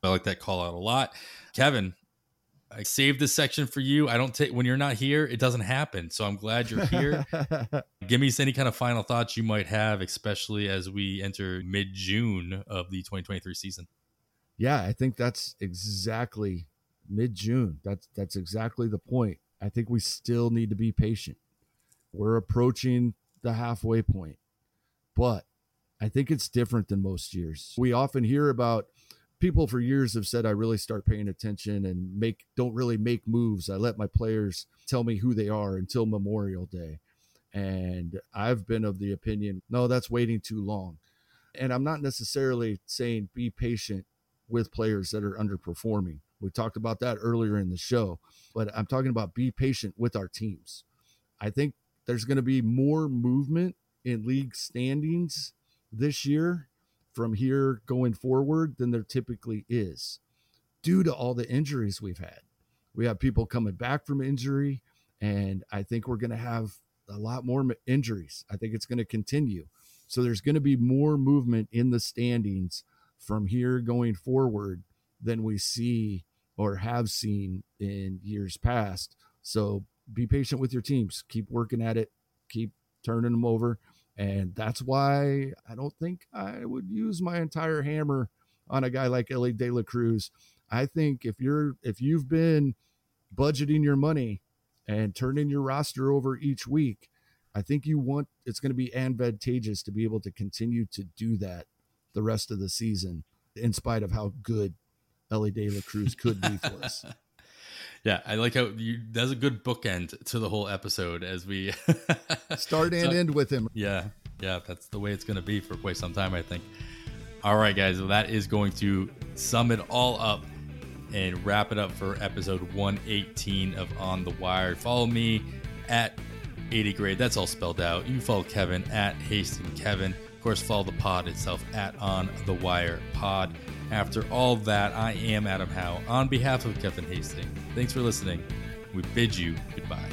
I like that call out a lot. Kevin, I saved this section for you. I don't take when you're not here, it doesn't happen. So I'm glad you're here. Give me any kind of final thoughts you might have, especially as we enter mid June of the 2023 season. Yeah, I think that's exactly mid June. That's that's exactly the point. I think we still need to be patient. We're approaching the halfway point. But I think it's different than most years. We often hear about people for years have said I really start paying attention and make don't really make moves. I let my players tell me who they are until Memorial Day. And I've been of the opinion, no, that's waiting too long. And I'm not necessarily saying be patient with players that are underperforming. We talked about that earlier in the show, but I'm talking about be patient with our teams. I think there's going to be more movement in league standings this year from here going forward than there typically is due to all the injuries we've had. We have people coming back from injury, and I think we're going to have a lot more injuries. I think it's going to continue. So there's going to be more movement in the standings from here going forward than we see or have seen in years past. So be patient with your teams. Keep working at it. Keep turning them over. And that's why I don't think I would use my entire hammer on a guy like Elly De La Cruz. I think if you're if you've been budgeting your money and turning your roster over each week, I think you want it's going to be advantageous to be able to continue to do that the rest of the season, in spite of how good Elly De La Cruz could be for us. Yeah, I like how you. That's a good bookend to the whole episode as we start and so, end with him. Yeah, yeah, that's the way it's going to be for quite some time, I think. All right, guys, well, that is going to sum it all up and wrap it up for episode 118 of On the Wire. Follow me at 80 grade. That's all spelled out. You can follow Kevin at Hastings Kevin. Of course, follow the pod itself at On the Wire Pod. After all that, I am Adam Howe on behalf of Kevin Hastings. Thanks for listening. We bid you goodbye.